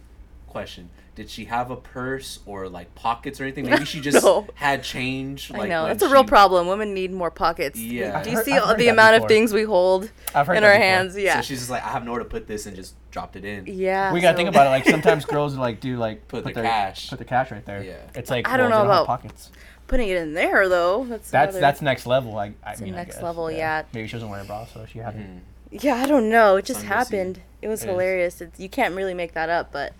question: Did she have a purse or like pockets or anything? Maybe she just No. had change. I know when that's a real she- problem. Women need more pockets. Yeah. Do you I've see heard- I've all the that amount of things we hold in our before. hands? Yeah. So she's just like, I have nowhere to put this, and just dropped it in. yeah. we gotta so- think about it. Like sometimes girls like do like Put the their cash. put the cash right there. Yeah. It's like I don't well, know they have about- pockets. putting it in there though. That's That's another- that's next level. Like I It's a mean, I next guess, level, yeah. Maybe she doesn't wear a bra, so she had. Mhm. Yeah, I don't know. It just Something happened. It was It is. hilarious. It's, you can't really make that up, but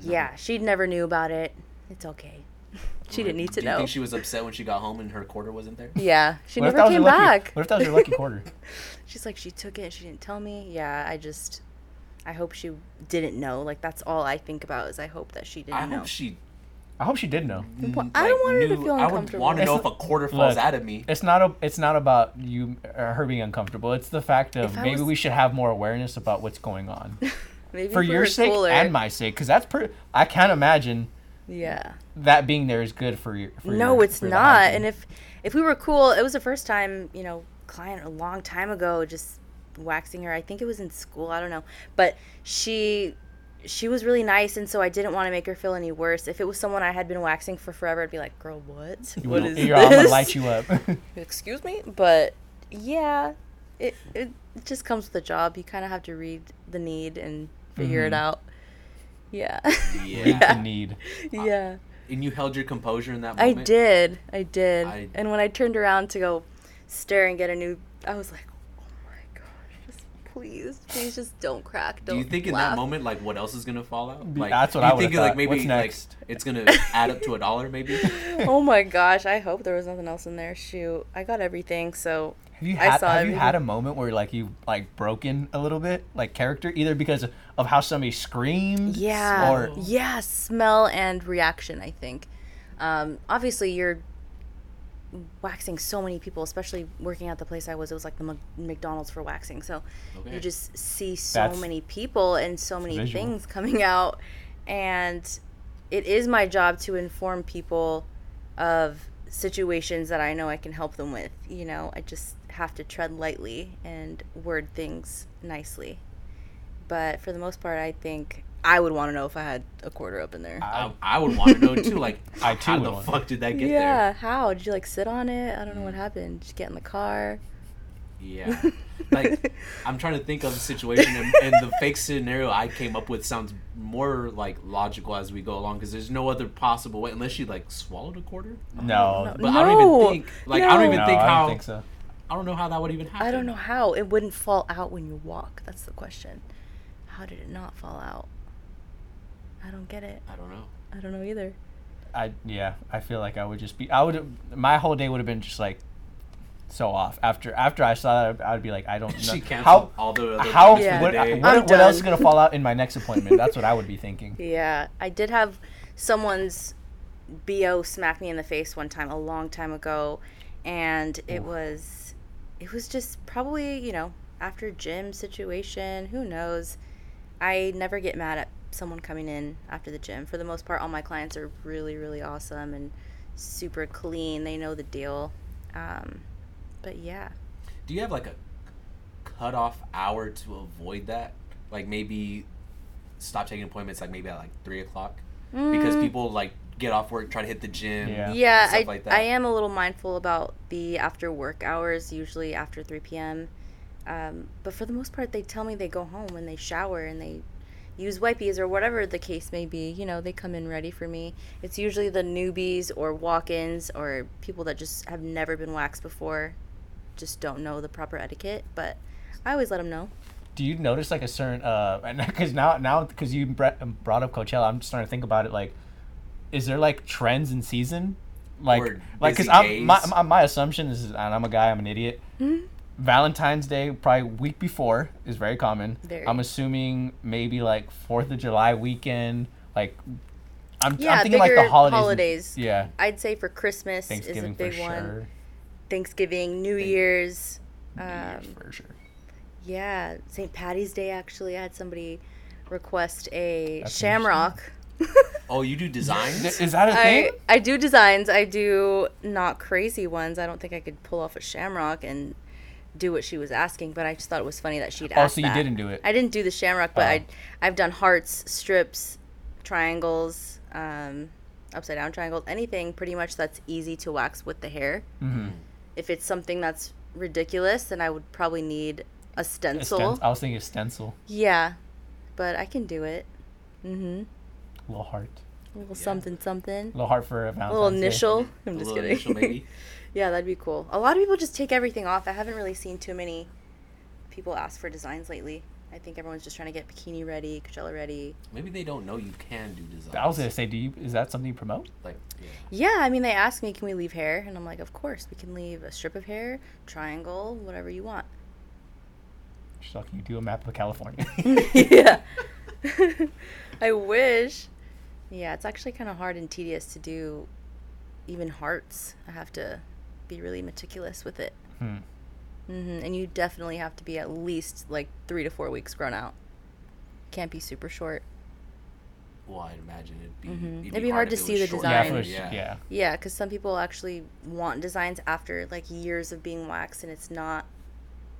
yeah, she never knew about it. It's okay. she didn't need to Do you know. think she was upset when she got home and her quarter wasn't there? yeah, she What if never was came your lucky- back. What if that was your lucky quarter? She's like, she took it and she didn't tell me. Yeah, I just, I hope she didn't know. Like that's all I think about is I hope that she didn't I know. hope she. I hope she did know. Well, I don't like, want her to knew- feel I would uncomfortable. want to know if a quarter falls look, out of me. It's not a. It's not about you or her being uncomfortable. It's the fact of If I maybe was- we should have more awareness about what's going on Maybe for your sake cooler. and my sake, because that's pretty. I can't imagine Yeah. that being there is good for you. No, your- it's not. And if if we were cool, it was the first time, you know, client a long time ago just waxing her. I think it was in school, I don't know. But she she was really nice and so I didn't want to make her feel any worse. If it was someone I had been waxing for forever, I'd be like, "Girl, what? What is your arm would this?" light you up. Excuse me? But yeah, it it just comes with the job. You kind of have to read the need and figure it Mhm. out. Yeah. Yeah. Read need. yeah. And you held your composure in that moment. I did. I did. I- and when I turned around to go stare and get a new, I was like, oh my gosh, just please, please just don't crack. Do Don't you think in that moment, like, what else is gonna fall out? Like, that's what you I would've think, like maybe What's like next? it's gonna add up to a dollar, maybe. oh my gosh, I hope there was nothing else in there. Shoot, I got everything. So Have you I had saw Have you had a moment where like you like broken a little bit, like character, either because of how somebody screamed, yeah, or yeah, smell and reaction. I think. Um, obviously, you're waxing so many people, especially working at the place I was. It was like the Mc- McDonald's for waxing. So Okay. you just see so That's- many people and so many visual. things coming out and it is my job to inform people of situations that I know I can help them with. You know, I just have to tread lightly and word things nicely. But for the most part, I think I would want to know if I had a quarter up in there. I, I would want to know too. Like, I too how the want- fuck did that get there? yeah, how did you like sit on it? I don't know what mm. happened. Did you get in the car? Yeah. Like, I'm trying to think of a situation, and, and the fake scenario I came up with sounds more like logical as we go along because there's no other possible way unless she like swallowed a quarter. no, But I don't even think like I don't even no, think I how don't think so. I don't know how that would even happen. I don't know how it wouldn't fall out when you walk. That's the question. How did it not fall out? I don't get it. I don't know. I don't know either. I yeah, I feel like I would just be. I would. My whole day would have been just like so off after after I saw that. I would be like, I don't know She canceled how all the other how Yeah. what, the day. what, what else is done. gonna fall out in my next appointment? That's what I would be thinking. Yeah, I did have someone's bo smack me in the face one time a long time ago, and it was it was just probably you know after gym situation. Who knows? I never get mad at someone coming in after the gym. For the most part, all my clients are really really awesome and super clean. They know the deal. Um, but yeah. Do you have like a cutoff hour to avoid that? Like maybe stop taking appointments like maybe at like three o'clock because Mm. people like get off work, try to hit the gym. Yeah. Yeah, stuff I, like that. I am a little mindful about the after work hours, usually after 3 p.m. Um, but for the most part, they tell me they go home and they shower and they use wipies or whatever the case may be. You know, they come in ready for me. It's usually the newbies or walk ins or people that just have never been waxed before, just don't know the proper etiquette. But I always let them know. Do you notice like a certain uh? Because now now because you brought up Coachella, I'm starting to think about it. Like, is there like trends in season? Like, Or like because I'm my, my my assumption is, and I'm a guy, I'm an idiot. Valentine's Day, probably week before, is very common. Very. I'm assuming maybe like Fourth of July weekend, like. I'm, Yeah, I'm thinking like the bigger holidays. holidays. Yeah, I'd say for Christmas is a Thanksgiving for big one. sure. Thanksgiving, New Thank- Year's. New Year's Um, for sure. Yeah, St. Patty's Day actually. I had somebody request a That's shamrock. Oh, you do designs? Is that a thing? I I do designs. I do not crazy ones. I don't think I could pull off a shamrock and do what she was asking, but I just thought it was funny that she'd Oh, asked so you that. didn't do it. I didn't do the shamrock, but Oh. I I've done hearts, strips, triangles, um, upside down triangles, anything pretty much that's easy to wax with the hair. Mm-hmm. If it's something that's ridiculous, then I would probably need a stencil. I was thinking of stencil, Yeah, but I can do it. Mm-hmm. A little heart, A little Yeah. something, something. a little heart for a A Valentine's little Day. initial. I'm A just little kidding. initial, maybe. yeah, that'd be cool. A lot of people just take everything off. I haven't really seen too many people ask for designs lately. I think everyone's just trying to get bikini ready, Coachella ready. Maybe they don't know you can do designs. I was gonna say, do you? Is that something you promote? like, yeah. Yeah, I mean, they ask me, can we leave hair? And I'm like, of course, we can leave a strip of hair, triangle, whatever you want. So can you do a map of California? yeah. I wish. Yeah, it's actually kind of hard and tedious to do even hearts. I have to be really meticulous with it. hmm. hmm And you definitely have to be at least like three to four weeks grown out. Can't be super short. Well, I'd imagine it'd be. Mhm. It'd, It'd be hard to see the short. Yeah, design. for, Yeah. yeah. Yeah, because some people actually want designs after like years of being waxed and it's not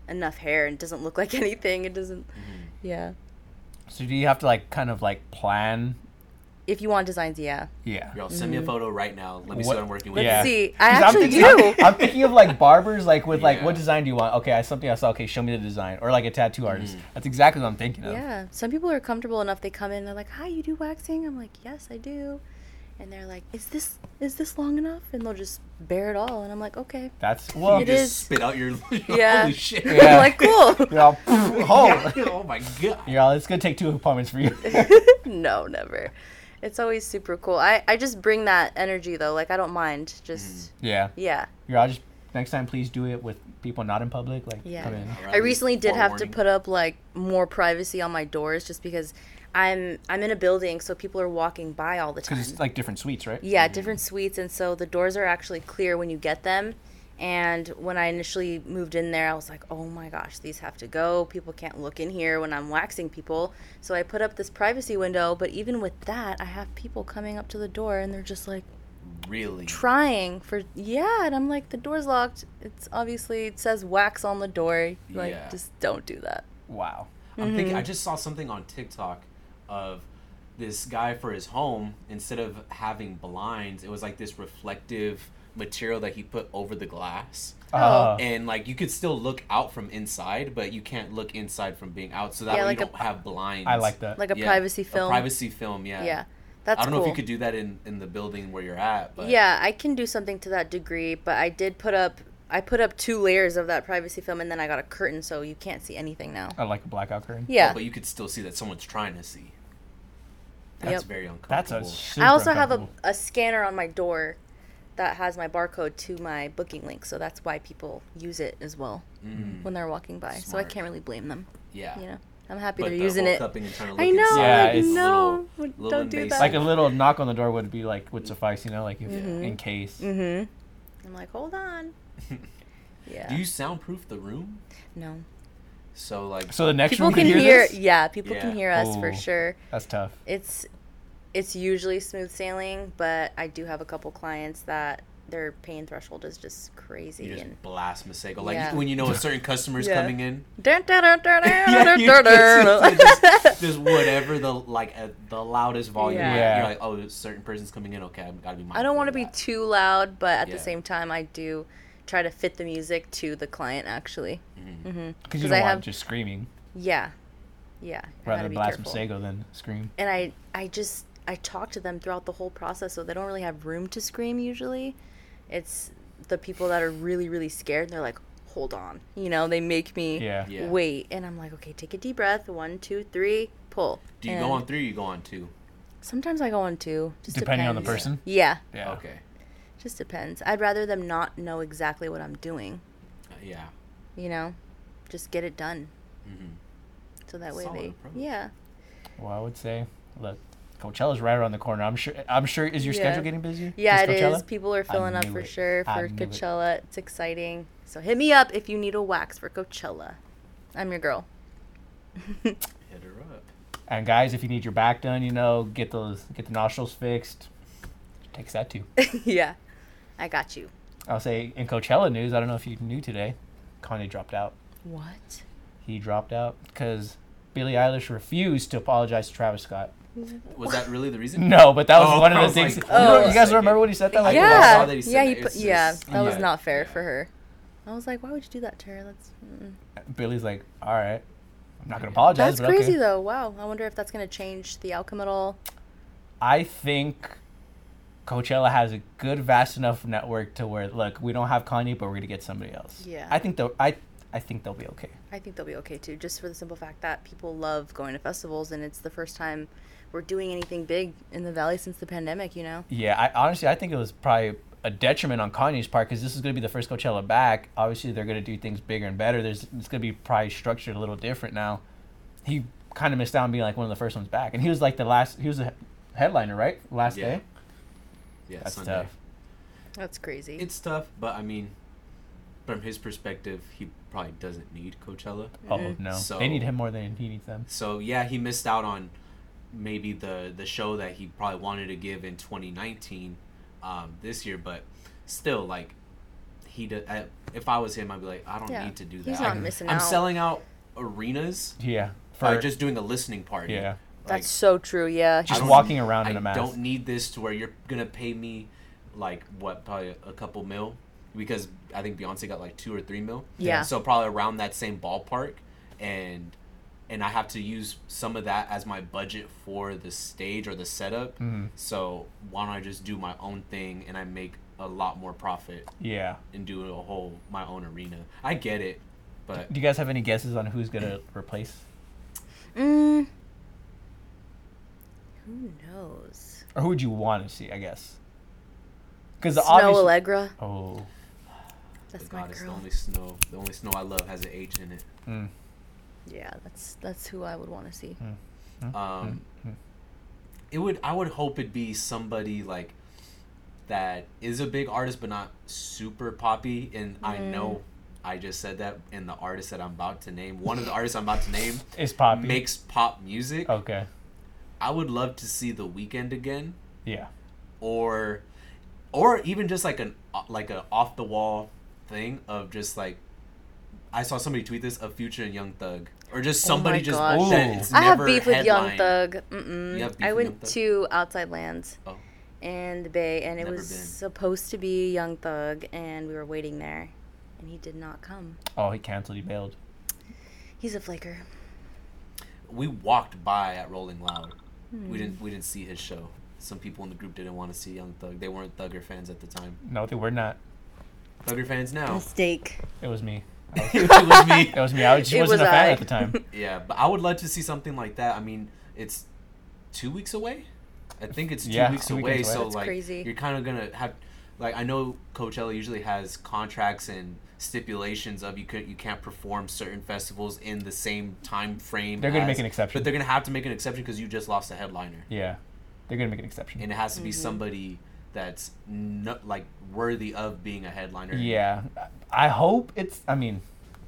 enough hair and it doesn't look like anything. It doesn't. Mhm. Yeah. So do you have to like kind of like plan? If you want designs, yeah. Yeah. Yo, send me a mm-hmm. photo right now. Let me see What- what I'm working with. Let's Yeah. see. I 'Cause I'm actually thinking- do. I'm thinking of like barbers, like with like, what design do you want? Okay, I something I saw. Okay, show me the design, or like a tattoo mm-hmm. artist. That's exactly what I'm thinking of. Yeah, some people are comfortable enough. They come in, they're like, "Hi, you do waxing?" I'm like, "Yes, I do." And they're like, "Is this is this long enough?" And they'll just bear it all, and I'm like, "Okay." That's well. You It just is- spit out your. Yeah. Holy shit. Yeah. I'm like, "Cool." You're all, oh, oh my god. you're all, it's gonna take two appointments for you. no, never. It's always super cool. I I just bring that energy though. Like I don't mind. Just mm. yeah. yeah. You're all just next time. Please do it with people not in public. Like Yeah. come in. I recently did have to put up like more privacy on my doors just because I'm I'm in a building, so people are walking by all the time. Because it's like different suites, right? Yeah, different suites, and so the doors are actually clear when you get them. And when I initially moved in there, I was like, "Oh my gosh, these have to go. People can't look in here when I'm waxing people." So I put up this privacy window, but even with that, I have people coming up to the door and they're just like Really? trying for yeah, and I'm like, "The door's locked. It's obviously it says wax on the door. Like Yeah. just don't do that." Wow. I'm thinking. Mm-hmm. I just saw something on TikTok of this guy for his home. Instead of having blinds, it was like this reflective material that he put over the glass. Uh, and like you could still look out from inside, but you can't look inside from being out. So that Yeah, way like you don't have blinds. I like that. Like a Yeah, privacy film. A privacy film, yeah. Yeah. That's I don't know if you could do that in in the building where you're at, but Yeah, I can do something to that degree, but I did put up I put up two layers of that privacy film and then I got a curtain so you can't see anything now. I like a blackout curtain. Yeah. but you could still see that someone's trying to see. That's Yep. very That's uncomfortable. a super I also have a, a scanner on my door that has my barcode to my booking link, so that's why people use it as well Mm, when they're walking by. So I can't really blame them. yeah. You know, I'm happy But they're the using it. cupping and trying to I know. Yeah, I it's is a know. little- little Don't do that. like a little knock on the door would be like would suffice, you know, like if, Mhm. in case. Mhm. I'm like, hold on. Yeah. Do you soundproof the room? no. So like So the next People room can can hear. this? Yeah, people Yeah. can hear us for Oh. sure. That's tough. it's it's usually smooth sailing, but I do have a couple clients that their pain threshold is just crazy you just and blast Masego. Like Yeah. when you know a certain customer's Yeah. coming in. Yeah, you just, just, just whatever the like uh, the loudest volume. Yeah. like, Yeah. You're like, oh, a certain person's coming in. Okay, I've got to be. I don't want to be too loud, but at Yeah. the same time, I do try to fit the music to the client. Actually, of that. Mhm. mm-hmm. Because you I don't want have just screaming. yeah, yeah. Rather gotta than be blast careful. Masego than scream. And I I just I talk to them throughout the whole process, so they don't really have room to scream. Usually, it's the people that are really really scared. They're like, hold on, you know. They make me Yeah. Yeah. wait, and I'm like, okay, take a deep breath. One, two, three, pull. Do you And go on three? or You go on two. Sometimes I go on two. Just Depending on the person. Yeah, Yeah. Okay. just depends. I'd rather them not know exactly what I'm doing. Uh, yeah. You know, just get it done. hmm So that way Solid they, approach. yeah. Well, I would say, look, Coachella's right around the corner. I'm sure. I'm sure. Is your Yeah. schedule getting busy? Yeah, This it Coachella? is. People are filling up for it. sure for knew it. Coachella. It's exciting. So hit me up if you need a wax for Coachella. I'm your girl. Hit her up. And guys, if you need your back done, you know, get those, get the nostrils fixed. Takes that too. yeah, I got you. I'll say in Coachella news. I don't know if you knew today, Kanye dropped out. What? He dropped out because Billie Eilish refused to apologize to Travis Scott. Was that really the reason? No, but that was Oh, one of the things. like, you, know- oh. you guys remember when he said that? Like, yeah, that he said yeah, that. he It's put, yeah. just- That was Yeah. not fair Yeah. for her. I was like, why would you do that to her? That's mm. Billie's like, all right, I'm not gonna apologize. that's but crazy okay. though. Wow, I wonder if that's gonna change the outcome at all. I think Coachella has a good, vast enough network to where look, we don't have Kanye, but we're gonna get somebody else. Yeah. I think they'll. I I think they'll be okay. I think they'll be okay too, just for the simple fact that people love going to festivals, and it's the first time we're doing anything big in the valley since the pandemic. You know. Yeah, I honestly I think it was probably a detriment on Kanye's part because this is going to be the first Coachella back. Obviously, they're going to do things bigger and better. There's it's going to be probably structured a little different now. He kind of missed out on being like one of the first ones back, and he was like the last. He was a headliner, right? Last Yeah. day. Yeah, That's Sunday. tough. That's crazy. It's tough, but I mean, from his perspective, he probably doesn't need Coachella. Oh no, So- they need him more than he needs them. So yeah, he missed out on maybe the the show that he probably wanted to give in 2019 um, this year, but still like he did. I, if I was him, I'd be like, I don't Yeah, need to do that. he's I not can- missing I'm out. selling out arenas Yeah, for for just doing a listening party. yeah, Like, That's so true. Yeah. Just walking around I in a mask. don't need this to where you're gonna pay me like what probably a, a couple mil because I think Beyonce got like two or three mil. Yeah. So probably around that same ballpark, and and I have to use some of that as my budget for the stage or the setup. Mhm. So why don't I just do my own thing and I make a lot more profit Yeah. and do a whole my own arena. I get it, but Do you guys have any guesses on who's gonna replace? Mm. Who knows? Or who would you want to see? I guess. Because the Snoh obvious. Aalegra. Oh. That's God, my it's the only snow. The only snow I love has an H in it. Mm. Yeah, that's that's who I would want to see. Mm. Um, Mm. it would I would hope it'd be somebody like that is a big artist but not super poppy and I Mm. know I just said that and the artist that I'm about to name one of the artists I'm about to name Is Poppy. makes pop music Okay. I would love to see the Weeknd again Yeah. or or even just like an like a off the wall thing of just like I saw somebody tweet this of Future and Young Thug or just somebody Oh my somebody just gosh. that's I have beef with Young. Thug. Mm-mm. You I with Young went Thug? to Outside Lands Oh. and the Bay, and it Never was been. supposed to be Young Thug, and we were waiting there, and he did not come. Oh, he canceled. He bailed. He's a flaker. we walked by at Rolling Loud. Hmm. We didn't we didn't see his show. Some people in the group didn't want to see Young Thug. They weren't Thugger fans at the time. No, they were not. Thugger fans now. Mistake. It was me. it was me. It was me. I just It wasn't was a fan I. at the time. Yeah, but I would love to see something like that. I mean, it's two weeks away. I think it's two Yeah, weeks two away. away. So That's like, crazy. you're kind of gonna have, like, I know Coachella usually has contracts and stipulations of you could you can't perform certain festivals in the same time frame. They're gonna as- make an exception. but they're gonna have to make an exception because you just lost a headliner. Yeah. They're gonna make an exception. and it has to be Mhm. somebody that's not like worthy of being a headliner. Yeah. I hope it's. I mean,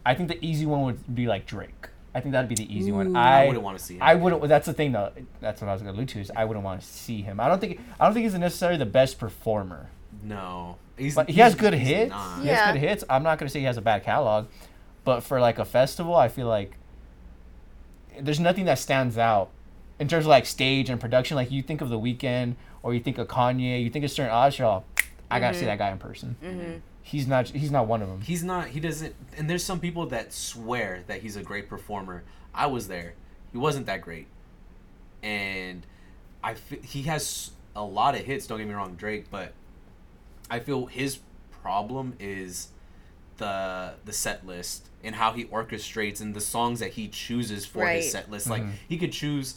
I think the easy one would be like Drake. I think that'd be the easy one. I I wouldn't want to see him. I wouldn't. That's the thing, though. That's what I was gonna allude to. Is I wouldn't want to see him. I don't think. I don't think he's necessarily the best performer. No, he's, But he has good he's hits. not. He Yeah. has good hits. I'm not gonna say he has a bad catalog, but for like a festival, I feel like there's nothing that stands out in terms of like stage and production. Like you think of the Weeknd, or you think of Kanye, you think of certain artists. You're I gotta see Mhm. that guy in person. Mm-hmm. He's not. He's not one of them. He's not. He doesn't. And there's some people that swear that he's a great performer. I was there. He wasn't that great. And I fe- he has a lot of hits. Don't get me wrong, Drake. But I feel his problem is the the set list and how he orchestrates and the songs that he chooses for Right. his set list. Like Mhm. he could choose,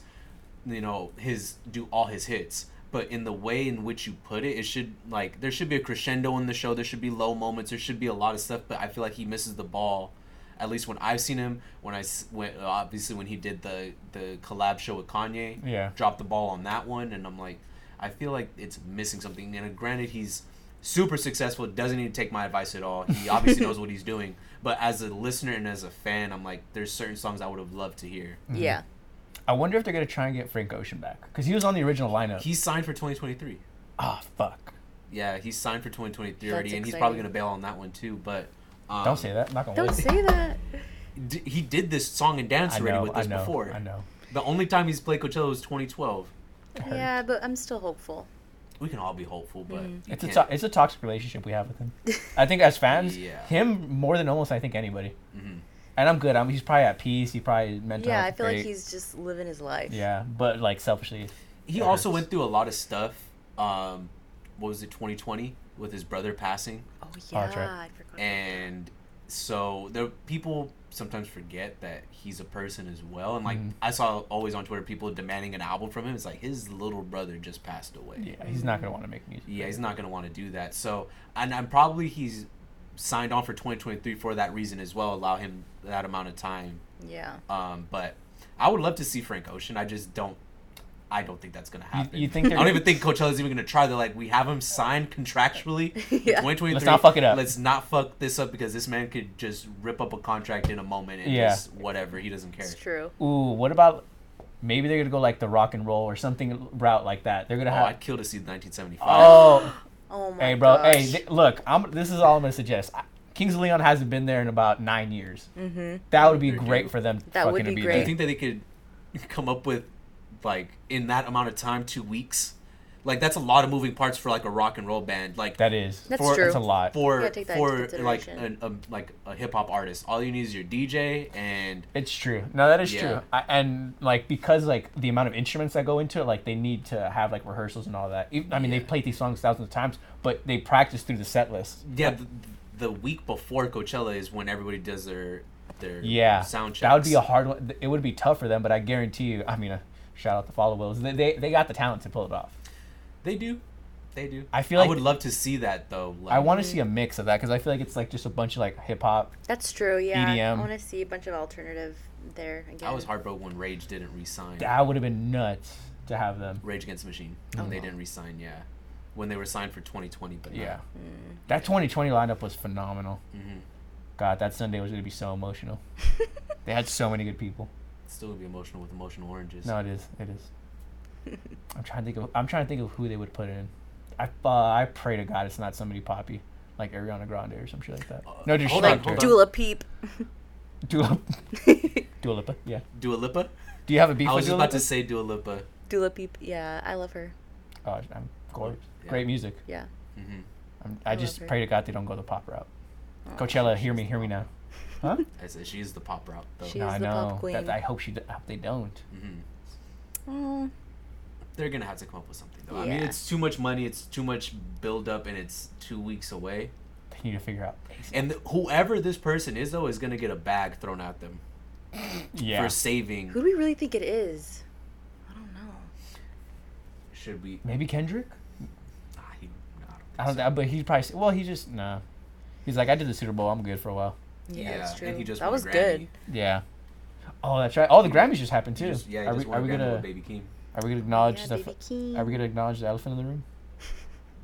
you know, his do all his hits. But in the way in which you put it, it should like there should be a crescendo in the show. There should be low moments. There should be a lot of stuff. But I feel like he misses the ball. At least when I've seen him, when I s- when obviously when he did the the collab show with Kanye, Yeah. dropped the ball on that one, and I'm like, I feel like it's missing something. And granted, he's super successful. Doesn't need to take my advice at all. He obviously knows what he's doing. But as a listener and as a fan, I'm like, there's certain songs I would have loved to hear. Mm-hmm. Yeah. I wonder if they're gonna try and get Frank Ocean back because he was on the original lineup. He's signed for 2023. Ah, fuck. Yeah, he's signed for 2023 That's already, and he's probably exciting. gonna bail on that one too. But um, Don't say that. Not gonna Don't wood. say that. d- he did this song and dance I already know. with I us know. before. I know. The only time he's played Coachella was 2012. It hurts. Yeah, but I'm still hopeful. We can all be hopeful, but Mm. you It's a can't- to- it's a toxic relationship we have with him. I think as fans, Yeah. him more than almost I think anybody. Mhm. And I'm good. I'm he's probably at peace. He probably mental. yeah, I health feel like he's just living his life. Yeah, but like selfishly, He also hurts. went through a lot of stuff. Um, what was it, 2020, with his brother passing, Oh Oh, yeah, that's right. And so there people sometimes forget that he's a person as well. And like Mhm. I saw always on Twitter people demanding an album from him. It's like his little brother just passed away. yeah, he's not gonna want to make music. Yeah, he's not gonna want to do that. So, and I'm probably he's signed on for 2023 for that reason as well. Allow him that amount of time. yeah. Um, but I would love to see Frank Ocean. I just don't. I don't think that's gonna happen. you think I don't gonna- even think Coachella's even gonna try. They're like, we have him signed contractually. Yeah. 2023. Let's not fuck it up. Let's not fuck this up because this man could just rip up a contract in a moment and Yeah. just whatever. He doesn't care. It's true. Ooh, what about maybe they're gonna go like the rock and roll or something route like that? They're gonna Oh, have. I'd kill to see 1975. Oh, Oh my hey, bro. gosh. Hey, th- look. I'm. This is all I'm gonna suggest. I- Kings of Leon hasn't been there in about nine years. Mm-hmm. That would be great for them. That would fucking be to Do you great. think that they could come up with like in that amount of time, two weeks? Like that's a lot of moving parts for like a rock and roll band. Like That is. That's for- true. That's a lot. for gotta take that for like an, a like a hip hop artist, all you need is your DJ and It's true. No, that is Yeah. true. I, and like because like the amount of instruments that go into it, like they need to have like rehearsals and all that. Even- I mean, Yeah. they've played these songs thousands of times, but they practice through the set list. yeah. The, the week before Coachella is when everybody does their their Yeah, sound checks. that would be a hard one. It would be tough for them, but I guarantee you. I mean, uh, shout out to Followills. They, they they got the talent to pull it off. They do, they do. I feel I like- would love to see that though. Like, I want to see a mix of that because I feel like it's like just a bunch of like hip hop. That's true. Yeah. EDM. I want to see a bunch of alternative there again. I was heartbroken when Rage didn't resign. That would have been nuts to have them. Rage Against the Machine. Oh. They didn't re-sign. Yeah, when they were signed for 2020, but Yeah, Mm. that 2020 lineup was phenomenal. hmm God, that Sunday was gonna be so emotional. They had so many good people. It's still gonna be emotional with emotional oranges. No, it is. It is. I'm trying to think of. I'm trying to think of who they would put in. I uh, I pray to God it's not somebody poppy like Ariana Grande or some shit like that. Uh, No hold disrespect. on, like to her. hold on. Dula Peep. Dua, Dua Lipa. Yeah. Dua Lipa. Do you have a beef I was with just Dua about Lipa? to say Dua Lipa. Dula Peep. Yeah, I love her. Oh, I'm gorgeous. Yeah. Great music. Yeah. hmm I'm, I I just her. pray to God they don't go the pop route. Oh, Coachella, hear me, hear me now. Huh? I said she is the pop route though. She- no, I the pop know. queen. That, I hope she. d- I hope they don't. hmm Oh, They're gonna have to come up with something though. I mean, it's too much money. It's too much build up, and it's two weeks away. They need to figure out. And th- whoever this person is though is gonna get a bag thrown at them Yeah. for saving. who do we really think it is? I don't know. Should we? Maybe Kendrick. Ah, he, no, I don't think I don't. so. know, But he's probably. s- Well, he just nah. He's like, I did the Super Bowl. I'm good for a while. Yeah, that's true. and he just that was good. Yeah. Oh, that's right. Oh, the Grammys just happened too. just- yeah, he are just we, won are a we gonna with Baby Keem. Are we gonna acknowledge yeah, the f- Keem. are we gonna acknowledge the elephant in the room?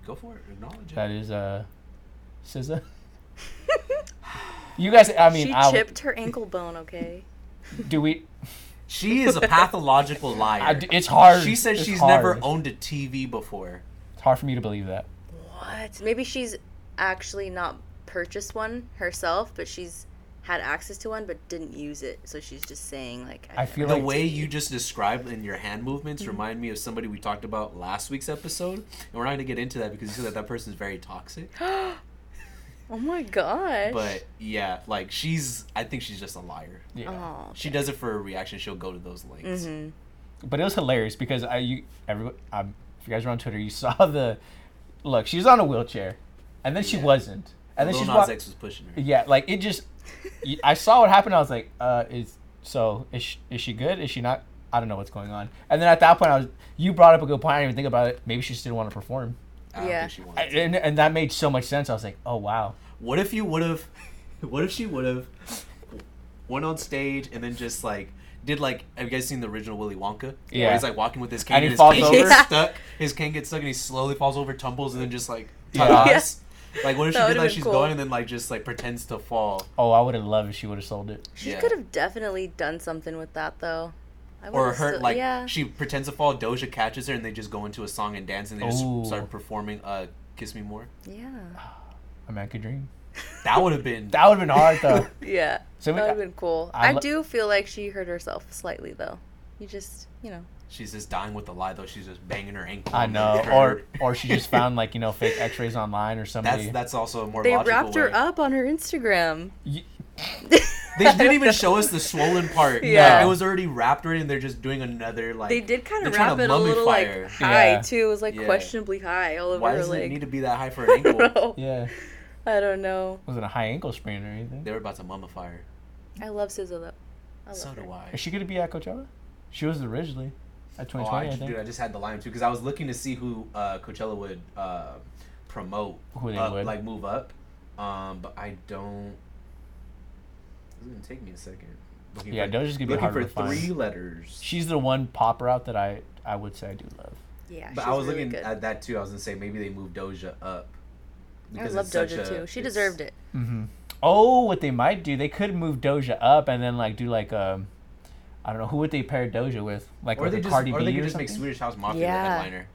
Go for it. Acknowledge it. That is uh, SZA. You guys, I mean, she I, chipped her ankle bone. Okay. do we? She is a pathological liar. I, it's hard. She says It's she's hard. never owned a TV before. It's hard for me to believe that. What? Maybe she's actually not purchased one herself, but she's had access to one but didn't use it. So she's just saying like. I I've feel The like- way you just described in your hand movements Mm-hmm. remind me of somebody we talked about last week's episode, and we're not going to get into that because you said that that person's very toxic. oh my gosh. But yeah, like she's, I think she's just a liar. Yeah. Oh. She does it for a reaction. She'll go to those links. hmm But it was hilarious because I you every um, if you guys were on Twitter, you saw the look. She was on a wheelchair, and then she Yeah. wasn't, and then Lil she's Nas wa- X was pushing her. Yeah, like it just. Y- I saw what happened. I was like, uh, is so is she, is she good? Is she not? I don't know what's going on. And then at that point, I was you brought up a good point. I didn't even think about it. Maybe she just didn't want to perform, Yeah. she I, and and that made so much sense. I was like, oh wow. What if you would have? What if she would have went on stage and then just like did like? Have you guys seen the original Willy Wonka? Yeah. Where he's like walking with his cane And and, he his falls cane over? gets Yeah. stuck. His cane gets stuck and he slowly falls over, tumbles, and then just like Yeah. Ta-das. Like what if she That did like she's cool. going and then like just like pretends to fall, Oh, I would have loved if she would have sold it. She Yeah. could have definitely done something with that though. I or would've her still- like yeah. she pretends to fall. Doja catches her and they just go into a song and dance and they just Ooh. start performing uh "Kiss Me More." yeah. A man could dream. That would have been. That would have been hard though. Yeah. So that would have been cool. I I, do feel like she hurt herself slightly though. You just, you know. She's just dying with the lie though. She's just banging her ankle. I know, or or she just found like you know fake X-rays online or somebody. that's that's also a more They logical wrapped her up on her Instagram. Y- They didn't even show us the swollen part. Yeah. Like, it was already wrapped already, and they're just doing another like. They did kind they're of trying wrap it a little like high Yeah. too. It was like Yeah. questionably high all over Why her does it leg. need to be that high for an I ankle? don't know. yeah, I don't know. Was it a high ankle sprain or anything. They were about to mummify her. I love SZA though. I love So her. do I. Is she gonna be at Coachella? She was originally at Oh, I, I think. dude, I just had the line too because I was looking to see who uh, Coachella would uh, promote, Who they uh, would. like move up, um, but I don't. It's gonna take me a second. Looking Yeah, for, Doja's gonna be looking for to find. three letters. She's the one pop route that I I would say I do love. Yeah, But she's I was really looking good. at that too. I was gonna say maybe they moved Doja up. I love Doja a- too. She deserved it. Mm-hmm. Oh, what they might do, they could move Doja up and then like do like um, I don't know who would they pair Doja with, like Or with they a just, Cardi or B they could or just make? Swedish House Mafia Yeah. the headliner.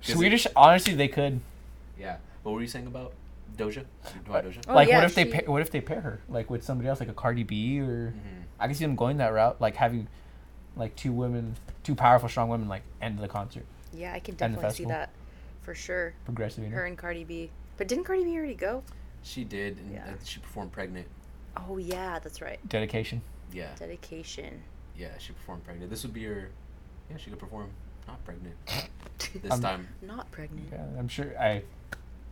'Cause it- Swedish, honestly, they could. Yeah. What were you saying about Doja? About Doja? Oh, like, yeah, what if they pair, what if they pair her like with somebody else, like a Cardi B or Mhm. I can see them going that route, like having like two women, two powerful, strong women, like end the concert, Yeah, I can definitely see that for sure. progressive. Her and Cardi B. But didn't Cardi B already go? She did, and Yeah. she performed pregnant. Oh yeah, that's right. Dedication. Yeah, Dedication. Yeah, she performed pregnant. This would be her. Yeah, she could perform not pregnant this Um, time. Not pregnant. Yeah, I'm sure I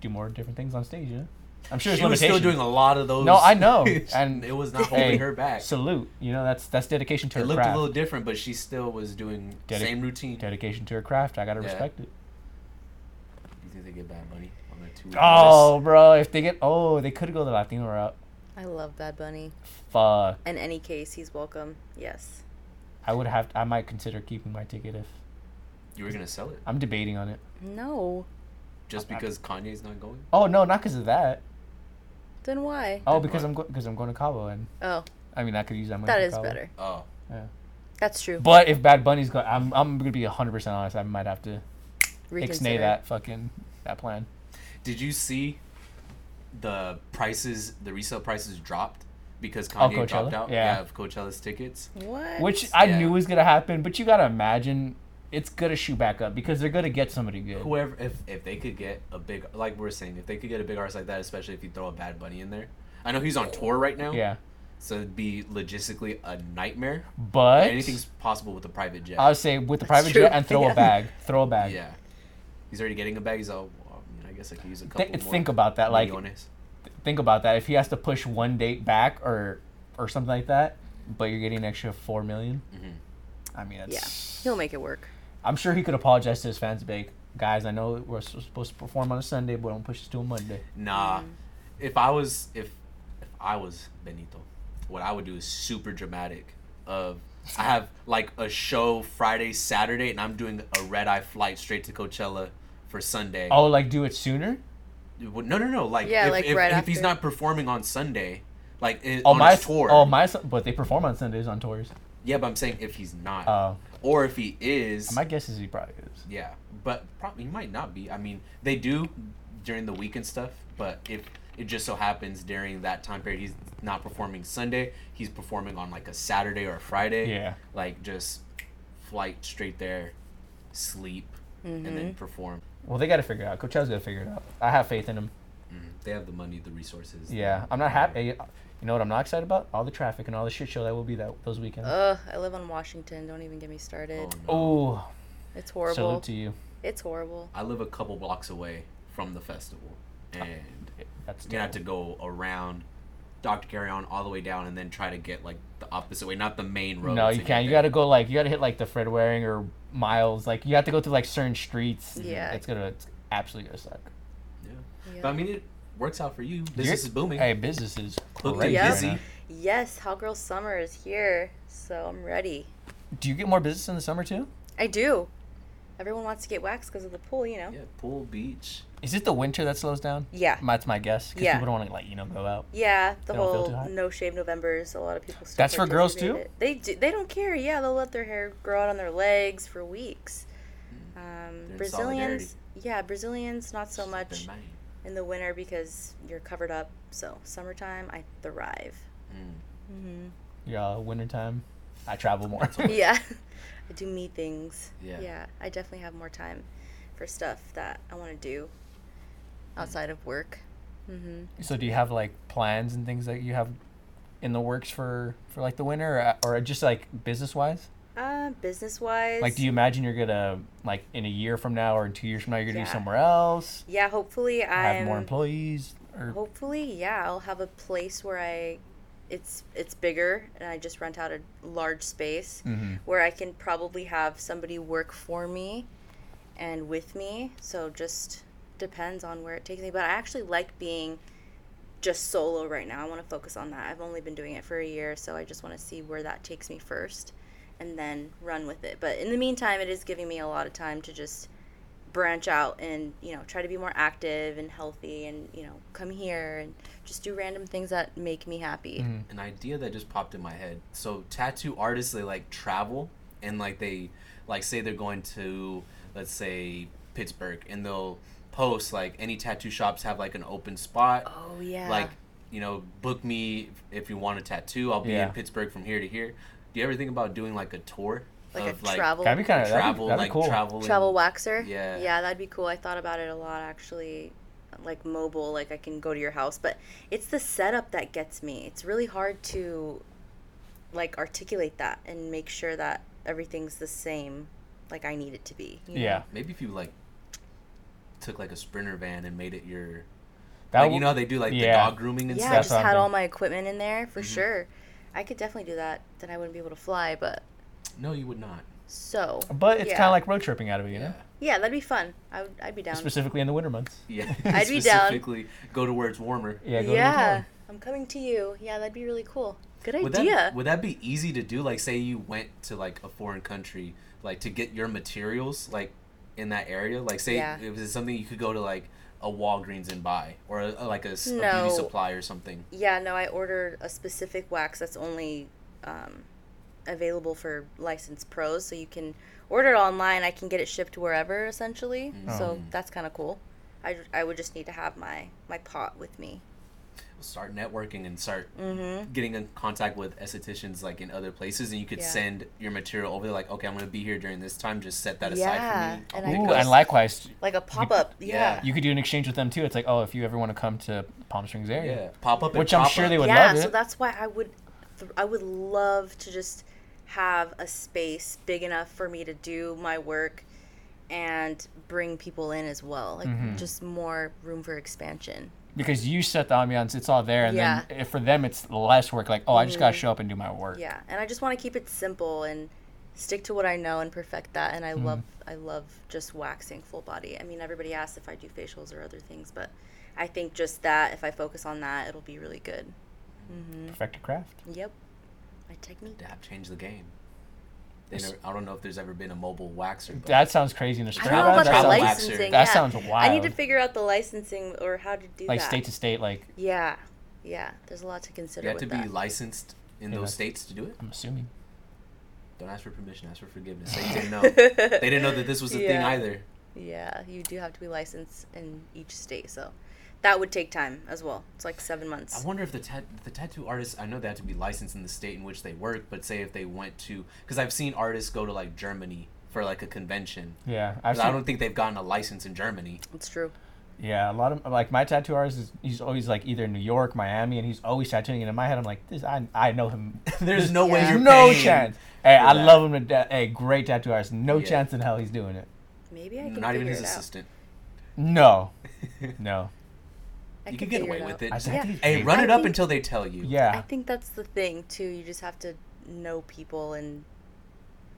do more different things on stage. Yeah, I'm sure She was still doing a lot of those. No, I know, and it was not holding hey, her back. Salute. You know, that's that's dedication to it her It looked craft. a little different, but she still was doing Dedi- same routine. dedication to her craft. I gotta Yeah. respect it. you think they get Bad Bunny on their tour? Oh, bro, if they get oh, they could go the Latino route. I love Bad Bunny. Fuck, In any case, he's welcome. Yes. I would have. I might consider keeping my ticket if you were gonna sell it I'm debating on it. No. just I'm- because Kanye's not going? Oh no, not because of that. Then why? Oh, Then because what? I'm because I'm going to Cabo, and Oh, I mean I could use that money. that for is Cabo. better. Oh, Yeah. That's true. But if Bad Bunny's going, I'm I'm gonna be hundred percent honest. I might have to ixnay Reconsider. that fucking that plan. did you see the prices? The resale prices dropped because Oh, Kanye dropped out. Yeah. of Coachella's tickets. What? Which I Yeah. knew was gonna happen, but you gotta imagine it's gonna shoot back up because they're gonna get somebody good. Whoever, if if they could get a big, like we're saying, if they could get a big artist like that, especially if you throw a Bad Bunny in there. I know he's on tour right now. Yeah, So it'd be logistically a nightmare. but Anything's possible with a private jet. I would say with the private true. jet and throw Yeah. a bag, throw a bag. yeah. He's already getting a bag. He's all. Well, I, mean, I guess I could use a couple Think, more. think about that. Like, millones. Think about that. If he has to push one date back or or something like that, but you're getting an extra four million. Mhm. I mean, Yeah. He'll make it work. I'm sure he could apologize to his fans, big guys. I know we're supposed to perform on a Sunday, but don't push us to a Monday. Nah. Mm. If I was if if I was Benito, what I would do is super dramatic. Of I have like a show Friday, Saturday, and I'm doing a red eye flight straight to Coachella for Sunday. Oh, like do it sooner? Well, no, no, no. Like Yeah, if, like if, right if he's not performing on Sunday, like i- Oh on my his tour. Oh my! But they perform on Sundays on tours. Yeah, but I'm saying if he's not, Uh, or if he is, my guess is he probably is. yeah, but probably he might not be. I mean, they do during the week and stuff, but if it just so happens during that time period he's not performing Sunday, he's performing on like a Saturday or a Friday. Yeah. Like just flight straight there, sleep, and Mm-hmm. then perform. Well, they got to figure it out. Coachella's got to figure it out. I have faith in him. Mhm. They have the money, the resources. Yeah, I'm not happy. You know what I'm not excited about? All the traffic and all the shit show that will be that those weekends. Ugh, I live on Washington. Don't even get me started. Oh, no. It's horrible. salute to you. It's horrible. I live a couple blocks away from the festival, and That's you're gonna have to go around Dr. Carreon all the way down, and then try to get like the opposite way, not the main road. no, you can't. You got to go like you got to hit like the Fred Waring or Miles. Like you have to go through like certain streets. Yeah. it's gonna it's absolutely gonna suck. Yeah. Yeah. But I mean, it works out for you. Business You're- is booming. Hey, business is crazy. and Yeah. right busy. yes, Hot Girl Summer is here, so I'm ready. Do you get more business in the summer too? I do. Everyone wants to get waxed because of the pool, you know. Yeah, pool, beach. Is it the winter that slows down? Yeah. That's my guess. 'cause Yeah. People don't want to like you know go out. Yeah, the They whole too hot? no shave Novembers. A lot of people. still That's for girls, too? it. They do, they don't care. Yeah, they'll let their hair grow out on their legs for weeks. Um, in Brazilians, yeah, Brazilians not so much in the winter because you're covered up. So summertime, I thrive. Mm. hmm Yeah, wintertime. I travel more. yeah, I do me things. Yeah. Yeah, I definitely have more time for stuff that I want to do outside of work. hmm So do you have like plans and things that you have in the works for for like the winter, or, or just like business wise? Uh, business wise. Like, do you imagine you're gonna like in a year from now or in two years from now you're gonna Yeah. do somewhere else, Yeah, hopefully have I'm. more employees, or Hopefully, yeah, I'll have a place where I, it's it's bigger, and I just rent out a large space Mhm. where I can probably have somebody work for me, and with me. So just depends on where it takes me. But I actually like being just solo right now. I want to focus on that. I've only been doing it for a year, so I just want to see where that takes me first, and then run with it. But in the meantime, it is giving me a lot of time to just branch out and you know try to be more active and healthy and you know come here and just do random things that make me happy Mhm. an idea that just popped in my head. So tattoo artists they like travel and like they like say they're going to let's say Pittsburgh and they'll post like any tattoo shops have like an open spot oh yeah like you know book me if you want a tattoo I'll be Yeah. in Pittsburgh from here to here. Do you ever think about doing like a tour like of a travel that'd be kind of travel that'd be, like cool. travel travel waxer Yeah. yeah that'd be cool i thought about it a lot actually like mobile like i can go to your house but it's the setup that gets me it's really hard to like articulate that and make sure that everything's the same like i need it to be you know? Yeah, Maybe if you like took like a sprinter van and made it your that like you know how they do like the dog grooming and yeah i stuff. That's just what I'm had all my equipment in there for Mhm. sure i could definitely do that then i wouldn't be able to fly but No, you would not. so but it's yeah. kind of like road tripping out of it, you know, yeah that'd be fun i would i'd be down specifically in the winter months. Yeah. I'd be down. Specifically, go to where it's warmer. Yeah, go to the yeah farm. i'm coming to you yeah that'd be really cool good Would idea that would that be easy to do? Like, say you went to like a foreign country, like to get your materials, like in that area. Like, say Yeah. it was something you could go to like a Walgreens and buy, or a, like a No. beauty supply or something. Yeah, no, I ordered a specific wax that's only um, available for licensed pros, so you can order it online. I can get it shipped wherever, essentially. So Mm. that's kind of cool. I, I would just need to have my my pot with me. Start networking and start Mm-hmm. getting in contact with estheticians like in other places, and you could Yeah. send your material over. there, Like, okay, I'm gonna be here during this time. Just set that Yeah, aside for me. And Ooh, and likewise, Like a pop up. Yeah. yeah. you could do an exchange with them too. It's like, oh, if you ever want to come to Palm Springs area, yeah, pop up. and which I'm pop sure up. they would yeah, love so that's why I would th- I would love to just have a space big enough for me to do my work and bring people in as well. Like Mhm. just more room for expansion. Because you set the ambiance, it's all there, and Yeah. then if for them it's less work. Like, oh, I just gotta Mhm. show up and do my work. Yeah, and I just want to keep it simple and stick to what I know and perfect that. And I Mhm. love I love just waxing full body. I mean, everybody asks if I do facials or other things, but I think just that if I focus on that, it'll be really good. Mm-hmm. Perfect your craft. Yep, my technique. Dab change the game. They never, I don't know if there's ever been a mobile waxer. but- That sounds crazy in the I spring. don't know Travel- about the travel waxer. licensing. That yeah. sounds I need to figure out the licensing or how to do that. like that. state to state. Like Yeah, yeah. There's a lot to consider. you have with to be licensed in Yeah, those states to do it. I'm assuming. Don't ask for permission. Ask for forgiveness. They didn't know. they didn't know that this was a thing either. Yeah, you do have to be licensed in each state, so that would take time as well. It's like seven months. I wonder if the tat- the tattoo artists. I know they have to be licensed in the state in which they work, but say if they went to, because I've seen artists go to like Germany for like a convention. Yeah, I've 'Cause I don't think they've gotten a license in Germany. It's true. yeah, a lot of like my tattoo artist is he's always like either New York, Miami, and he's always tattooing. And in my head, I'm like, this I I know him. There's no way Yeah. you're no chance. Hey, I that. love him to death. Hey, great tattoo artist. No Yeah. chance in hell he's doing it. Maybe I can Not even his it out. assistant. No, no. I you can get away it with it. I think Yeah. he's Hey, run I it up think- until they tell you. Yeah. I think that's the thing too. You just have to know people and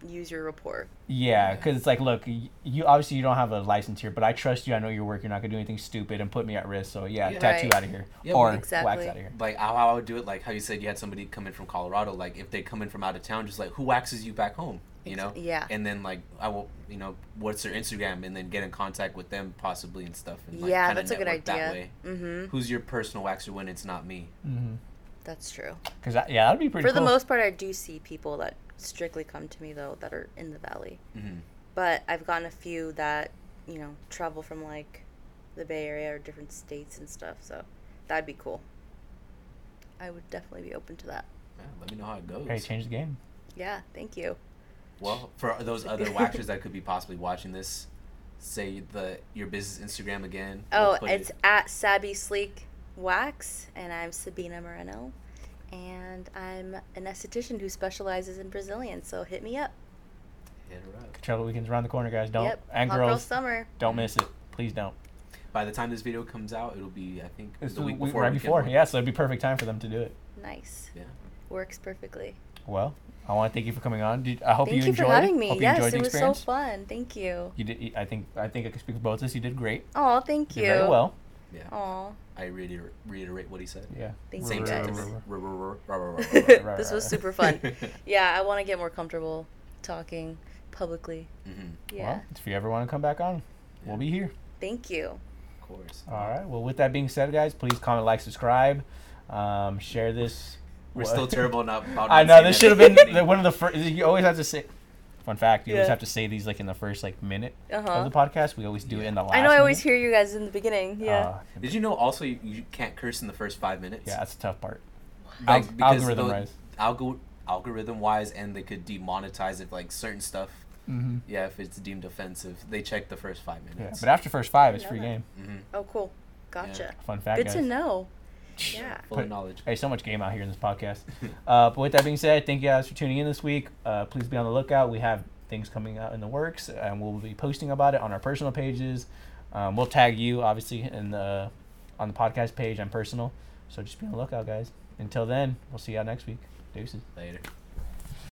use your rapport. yeah, because it's like, look, you obviously you don't have a license here, but I trust you. I know your work. You're not gonna do anything stupid and put me at risk. So yeah, Yeah. tattoo Right. out of here Yeah, or but- wax out of here. Like how I would do it, like how you said you had somebody come in from Colorado. Like if they come in from out of town, just like who waxes you back home, you know? Yeah. And then like I will, you know, what's their Instagram, and then get in contact with them possibly and stuff. And, like, yeah, kinda that's a good network That idea. way. Mm-hmm. Who's your personal waxer when it's not me? Mm-hmm. That's true. Because yeah, that'd be pretty. For the most part, I do see people that strictly come to me though that are in the valley. Mm-hmm. But I've gotten a few that you know travel from like the Bay Area or different states and stuff. So that'd be cool. I would definitely be open to that. Yeah, let me know how it goes. Hey, change the game. Yeah, thank you. Well, for those other waxers that could be possibly watching this, say the your business Instagram again. Oh, We'll it's it- at Sabby Sleek Wax, and I'm Sabina Moreno, and I'm an esthetician who specializes in Brazilian. So hit me up. hit her up. Coachella weekend's around the corner, guys. Don't yep. and Hot Girl girls, Summer. don't miss it. Please don't. By the time this video comes out, it'll be I think It's the week week- before. right before. one. Yeah, so it'd be perfect time for them to do it. Nice. Yeah. Works perfectly. Well, I want to thank you for coming on. Did, I hope Thank you you, enjoyed. for having me. Hope you yes, enjoyed the it was so fun. Thank you. You did. I think. I think I can speak for both of us. You did great. Oh, thank You you. did very well. Yeah. Aw, I reiter- reiterate what he said. Yeah. Thank Same you guys. this was super fun. yeah, I want to get more comfortable talking publicly. Mhm, Yeah. Well, if you ever want to come back on, we'll be here. Thank you. Of course. All right. Well, with that being said, guys, please comment, like, subscribe, um, share this. We're What- still terrible not about. I know this should have been the, one of the first. You always have to say. Fun fact: you always have to say these like in the first like minute Uh of the podcast. We always do it in the last. I know I always minute. hear you guys in the beginning. Yeah. Uh, Did you know also you, you can't curse in the first five minutes? yeah, that's a tough part. Like, Alg- because algorithm wise. Algo- algorithm wise, and they could demonetize if like certain stuff. Mm-hmm. Yeah, if it's deemed offensive, they check the first five minutes. Yeah, minutes. but after first five, it's free that. game. hmm oh, cool. Gotcha. Fun fact, Good guys. to know. Yeah. Full of knowledge. Hey, so much game out here in this podcast. uh, but with that being said, thank you guys for tuning in this week. Uh, please be on the lookout. We have things coming out in the works, and we'll be posting about it on our personal pages. Um, we'll tag you obviously in the on the podcast page and personal. So just be on the lookout, guys. Until then, we'll see y'all next week. Deuces. Later.